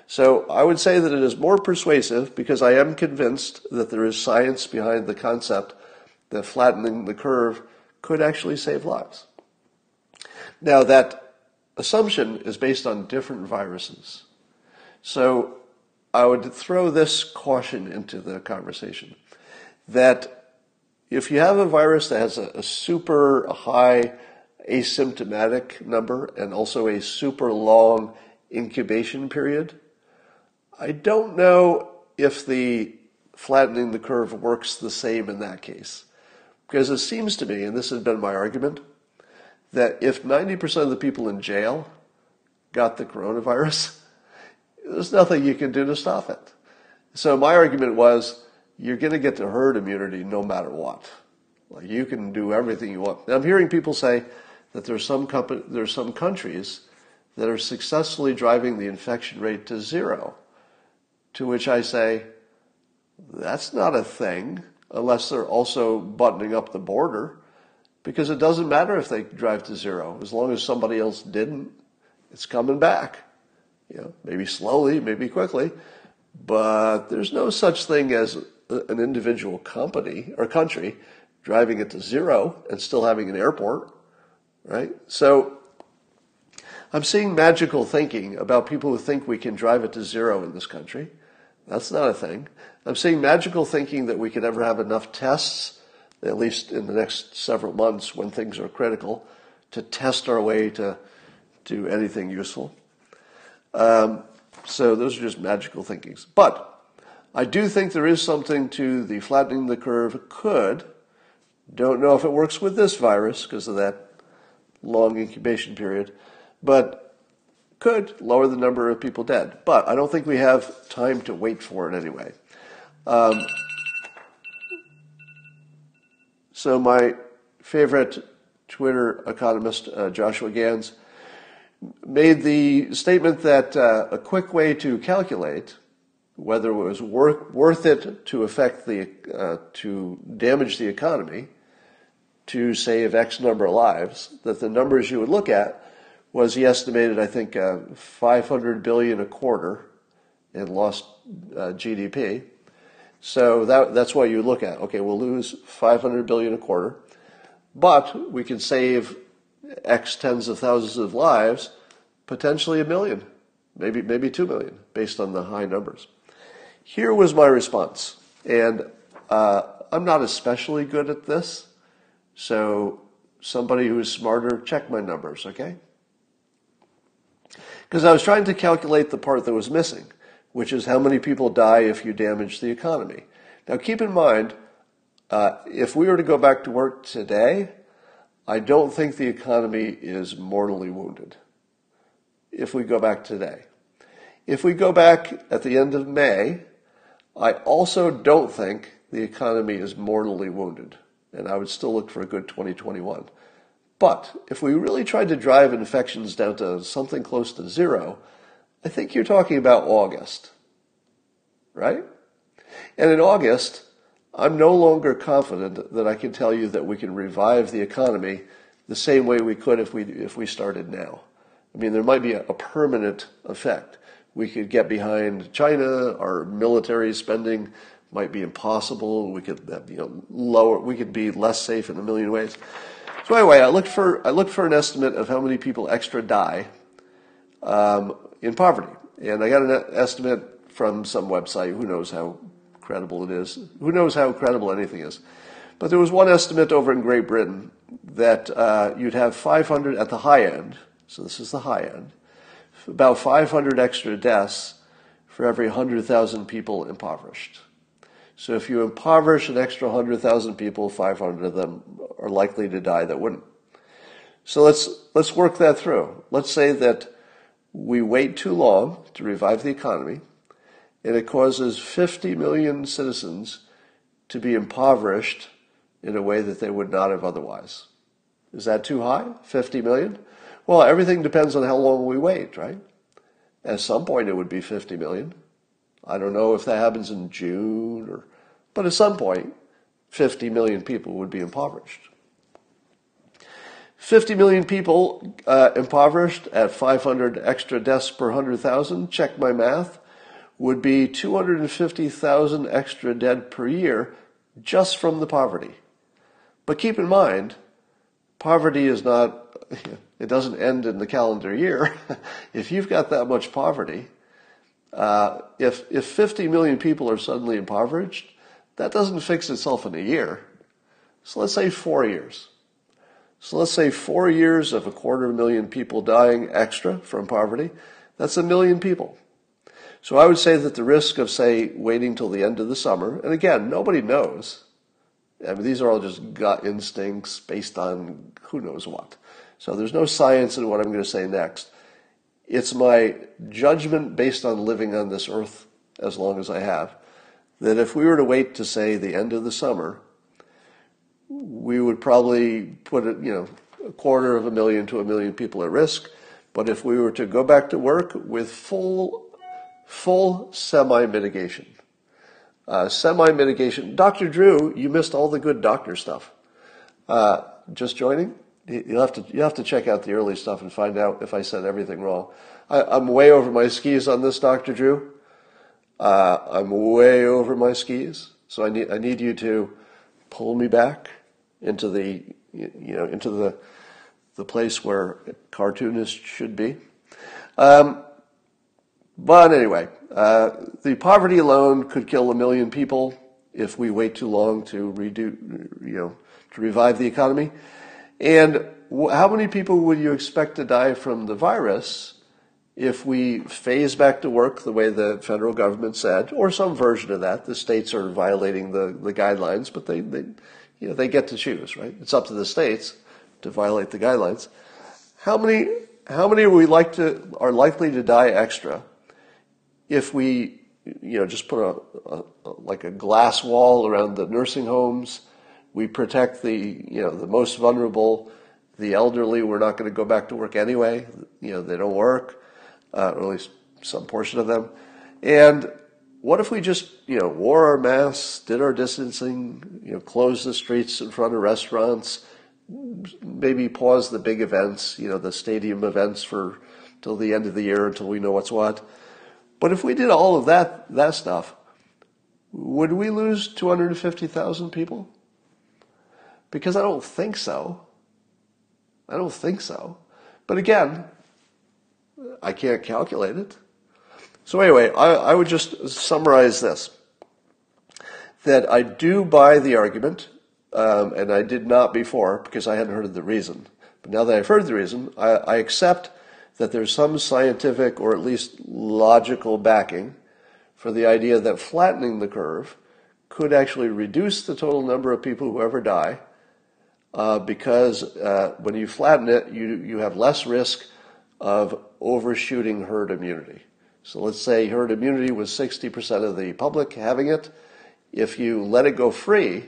So I would say that it is more persuasive because I am convinced that there is science behind the concept that flattening the curve could actually save lives. Now that assumption is based on different viruses. So I would throw this caution into the conversation that if you have a virus that has a, a super high asymptomatic number and also a super long incubation period, I don't know if the flattening the curve works the same in that case. Because it seems to me, and this has been my argument, that if 90% of the people in jail got the coronavirus, there's nothing you can do to stop it. So my argument was you're going to get to herd immunity no matter what. Like you can do everything you want. Now, I'm hearing people say that there's some company, there's some countries that are successfully driving the infection rate to zero. To which I say, that's not a thing unless they're also buttoning up the border because it doesn't matter if they drive to zero. As long as somebody else didn't it's coming back. You know maybe slowly maybe quickly. But there's no such thing as an individual company or country driving it to zero and still having an airport right? So i'm seeing magical thinking about people who think we can drive it to zero in this country that's not a thing. I'm seeing magical thinking that we could ever have enough tests, at least in the next several months when things are critical, to test our way to do anything useful. Um, so those are just magical thinkings. But I do think there is something to the flattening the curve could. Don't know if it works with this virus because of that long incubation period, but could lower the number of people dead. But I don't think we have time to wait for it anyway. Um, so my favorite Twitter economist, uh, Joshua Gans, made the statement that uh, a quick way to calculate whether it was worth, worth it to affect the uh, to damage the economy to save X number of lives, that the numbers you would look at was he estimated, I think, uh, 500 billion a quarter in lost uh, GDP. So that, that's what you look at. Okay, we'll lose 500 billion a quarter, but we can save X tens of thousands of lives, potentially a million, maybe maybe two million, based on the high numbers. Here was my response, and uh, I'm not especially good at this, so somebody who's smarter, check my numbers, okay? Because I was trying to calculate the part that was missing, which is how many people die if you damage the economy. Now, keep in mind, uh, if we were to go back to work today, I don't think the economy is mortally wounded. If we go back today. If we go back at the end of May, I also don't think the economy is mortally wounded. And I would still look for a good 2021. But if we really tried to drive infections down to something close to zero, I think you're talking about August, right? And in August, I'm no longer confident that I can tell you that we can revive the economy the same way we could if we if we started now. I mean, there might be a, permanent effect. We could get behind China. Our military spending might be impossible. We could, you know, lower. We could be less safe in a million ways. So anyway, I looked for I looked for an estimate of how many people extra die um, in poverty, and I got an estimate from some website. Who knows how credible it is? Who knows how credible anything is? But there was one estimate over in Great Britain that uh, you'd have 500 at the high end. So this is the high end. About 500 extra deaths for every 100,000 people impoverished. So if you impoverish an extra 100,000 people, 500 of them are likely to die that wouldn't. So let's, let's work that through. Let's say that we wait too long to revive the economy and it causes 50 million citizens to be impoverished in a way that they would not have otherwise. Is that too high? 50 million? Well, everything depends on how long we wait, right? At some point, it would be 50 million. I don't know if that happens in June or, but at some point, 50 million people would be impoverished. 50 million people uh, impoverished at 500 extra deaths per 100,000, check my math, would be 250,000 extra dead per year just from the poverty. But keep in mind, poverty is not, it doesn't end in the calendar year. if you've got that much poverty, uh, if, if 50 million people are suddenly impoverished, that doesn't fix itself in a year. So let's say four years. So let's say four years of a quarter of a million people dying extra from poverty. That's a million people. So I would say that the risk of, say, waiting till the end of the summer, and again, nobody knows. I mean, these are all just gut instincts based on who knows what. So there's no science in what I'm going to say next. It's my judgment based on living on this earth as long as I have that if we were to wait to say the end of the summer, we would probably put it, you know, a quarter of a million to a million people at risk. But if we were to go back to work with full, full semi mitigation, uh, semi mitigation. Dr. Drew, you missed all the good doctor stuff. Uh, just joining? You'll have to you have to check out the early stuff and find out if I said everything wrong. I, am way over my skis on this, Dr. Drew. Uh, I'm way over my skis, so I need I need you to pull me back into the you know into the the place where cartoonists should be. Um, but anyway, uh, the poverty alone could kill a million people if we wait too long to redo, you know, to revive the economy. And how many people would you expect to die from the virus if we phase back to work the way the federal government said, or some version of that? The states are violating the, the guidelines, but they, they you know, they get to choose, right? It's up to the states to violate the guidelines. How many, how many are we like to, are likely to die extra if we, you know, just put a, a, like a glass wall around the nursing homes, we protect the, you know, the most vulnerable, the elderly, we're not going to go back to work anyway. You know, they don't work, uh, or at least some portion of them. And what if we just, you know, wore our masks, did our distancing, you know, closed the streets in front of restaurants, maybe pause the big events, you know, the stadium events for till the end of the year until we know what's what. But if we did all of that that stuff, would we lose 250,000 people? Because I don't think so. I don't think so. But again, I can't calculate it. So anyway, I, I would just summarize this. That I do buy the argument, um, and I did not before because I hadn't heard the reason. But now that I've heard the reason, I, I accept that there's some scientific or at least logical backing for the idea that flattening the curve could actually reduce the total number of people who ever die uh, because uh, when you flatten it, you, you have less risk of overshooting herd immunity. So let's say herd immunity was 60% of the public having it. If you let it go free,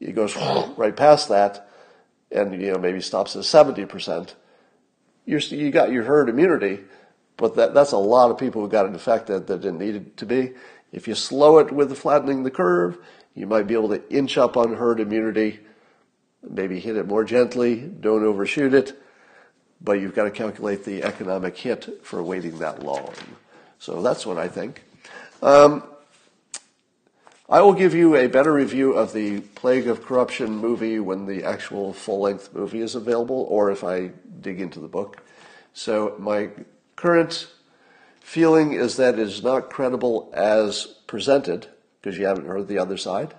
it goes right past that and you know maybe stops at 70%. You're, you got your herd immunity, but that, that's a lot of people who got infected that didn't need it to be. If you slow it with flattening the curve, you might be able to inch up on herd immunity, maybe hit it more gently, don't overshoot it, but you've got to calculate the economic hit for waiting that long. So that's what I think. Um, I will give you a better review of the Plague of Corruption movie when the actual full length movie is available, or if I dig into the book. So my current feeling is that it is not credible as presented, because you haven't heard the other side.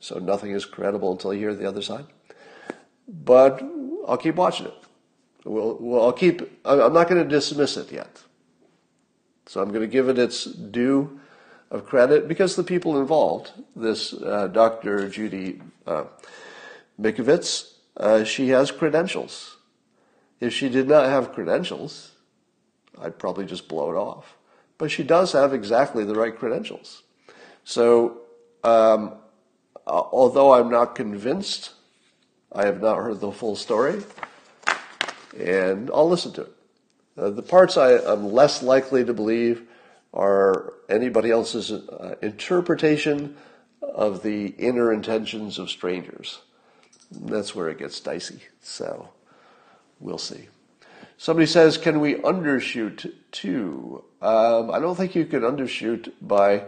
So nothing is credible until you hear the other side. But I'll keep watching it. We'll, well I'll keep, I'm not going to dismiss it yet. So I'm going to give it its due of credit because the people involved, this uh, Dr. Judy uh, Mikovits, uh, she has credentials. If she did not have credentials, I'd probably just blow it off. But she does have exactly the right credentials. So um, although I'm not convinced, I have not heard the full story, and I'll listen to it. Uh, the parts I, am less likely to believe are anybody else's uh, interpretation of the inner intentions of strangers. That's where it gets dicey. So we'll see. Somebody says, can we undershoot too? Um, I don't think you can undershoot by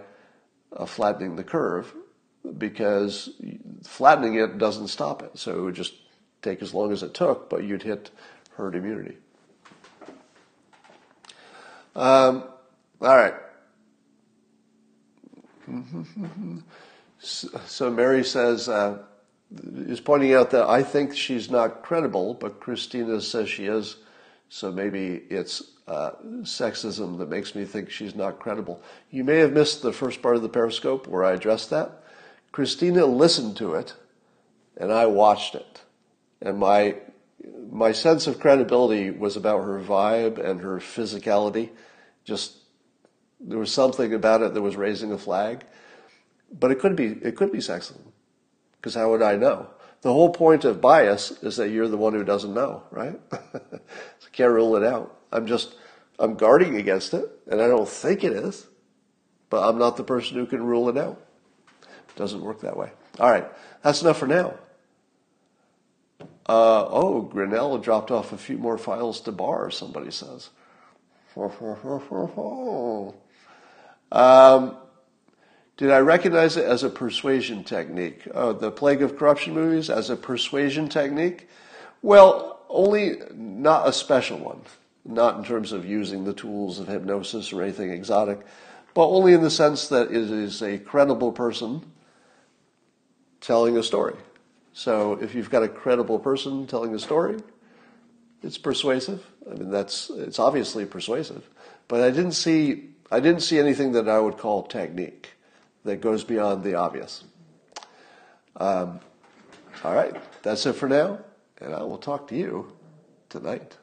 uh, flattening the curve because flattening it doesn't stop it. So it would just take as long as it took, but you'd hit herd immunity. Um, all right. So Mary says, uh, is pointing out that I think she's not credible, but Christina says she is. So maybe it's uh, sexism that makes me think she's not credible. You may have missed the first part of the Periscope where I addressed that. Christina listened to it, and I watched it. And my my sense of credibility was about her vibe and her physicality. Just there was something about it that was raising a flag, but it could be it could be sexism, because how would I know? The whole point of bias is that you're the one who doesn't know, right? so can't rule it out. I'm just I'm guarding against it, and I don't think it is, but I'm not the person who can rule it out. Doesn't work that way. All right, that's enough for now. Uh, oh, Grenell dropped off a few more files to Barr, somebody says. um, did I recognize it as a persuasion technique? Uh, the Plague of Corruption movies as a persuasion technique? Well, only not a special one. Not in terms of using the tools of hypnosis or anything exotic, but only in the sense that it is a credible person telling a story. So if you've got a credible person telling a story, it's persuasive. I mean, that's it's obviously persuasive. But I didn't see I didn't see anything that I would call technique that goes beyond the obvious. Um, all right, that's it for now, and I will talk to you tonight.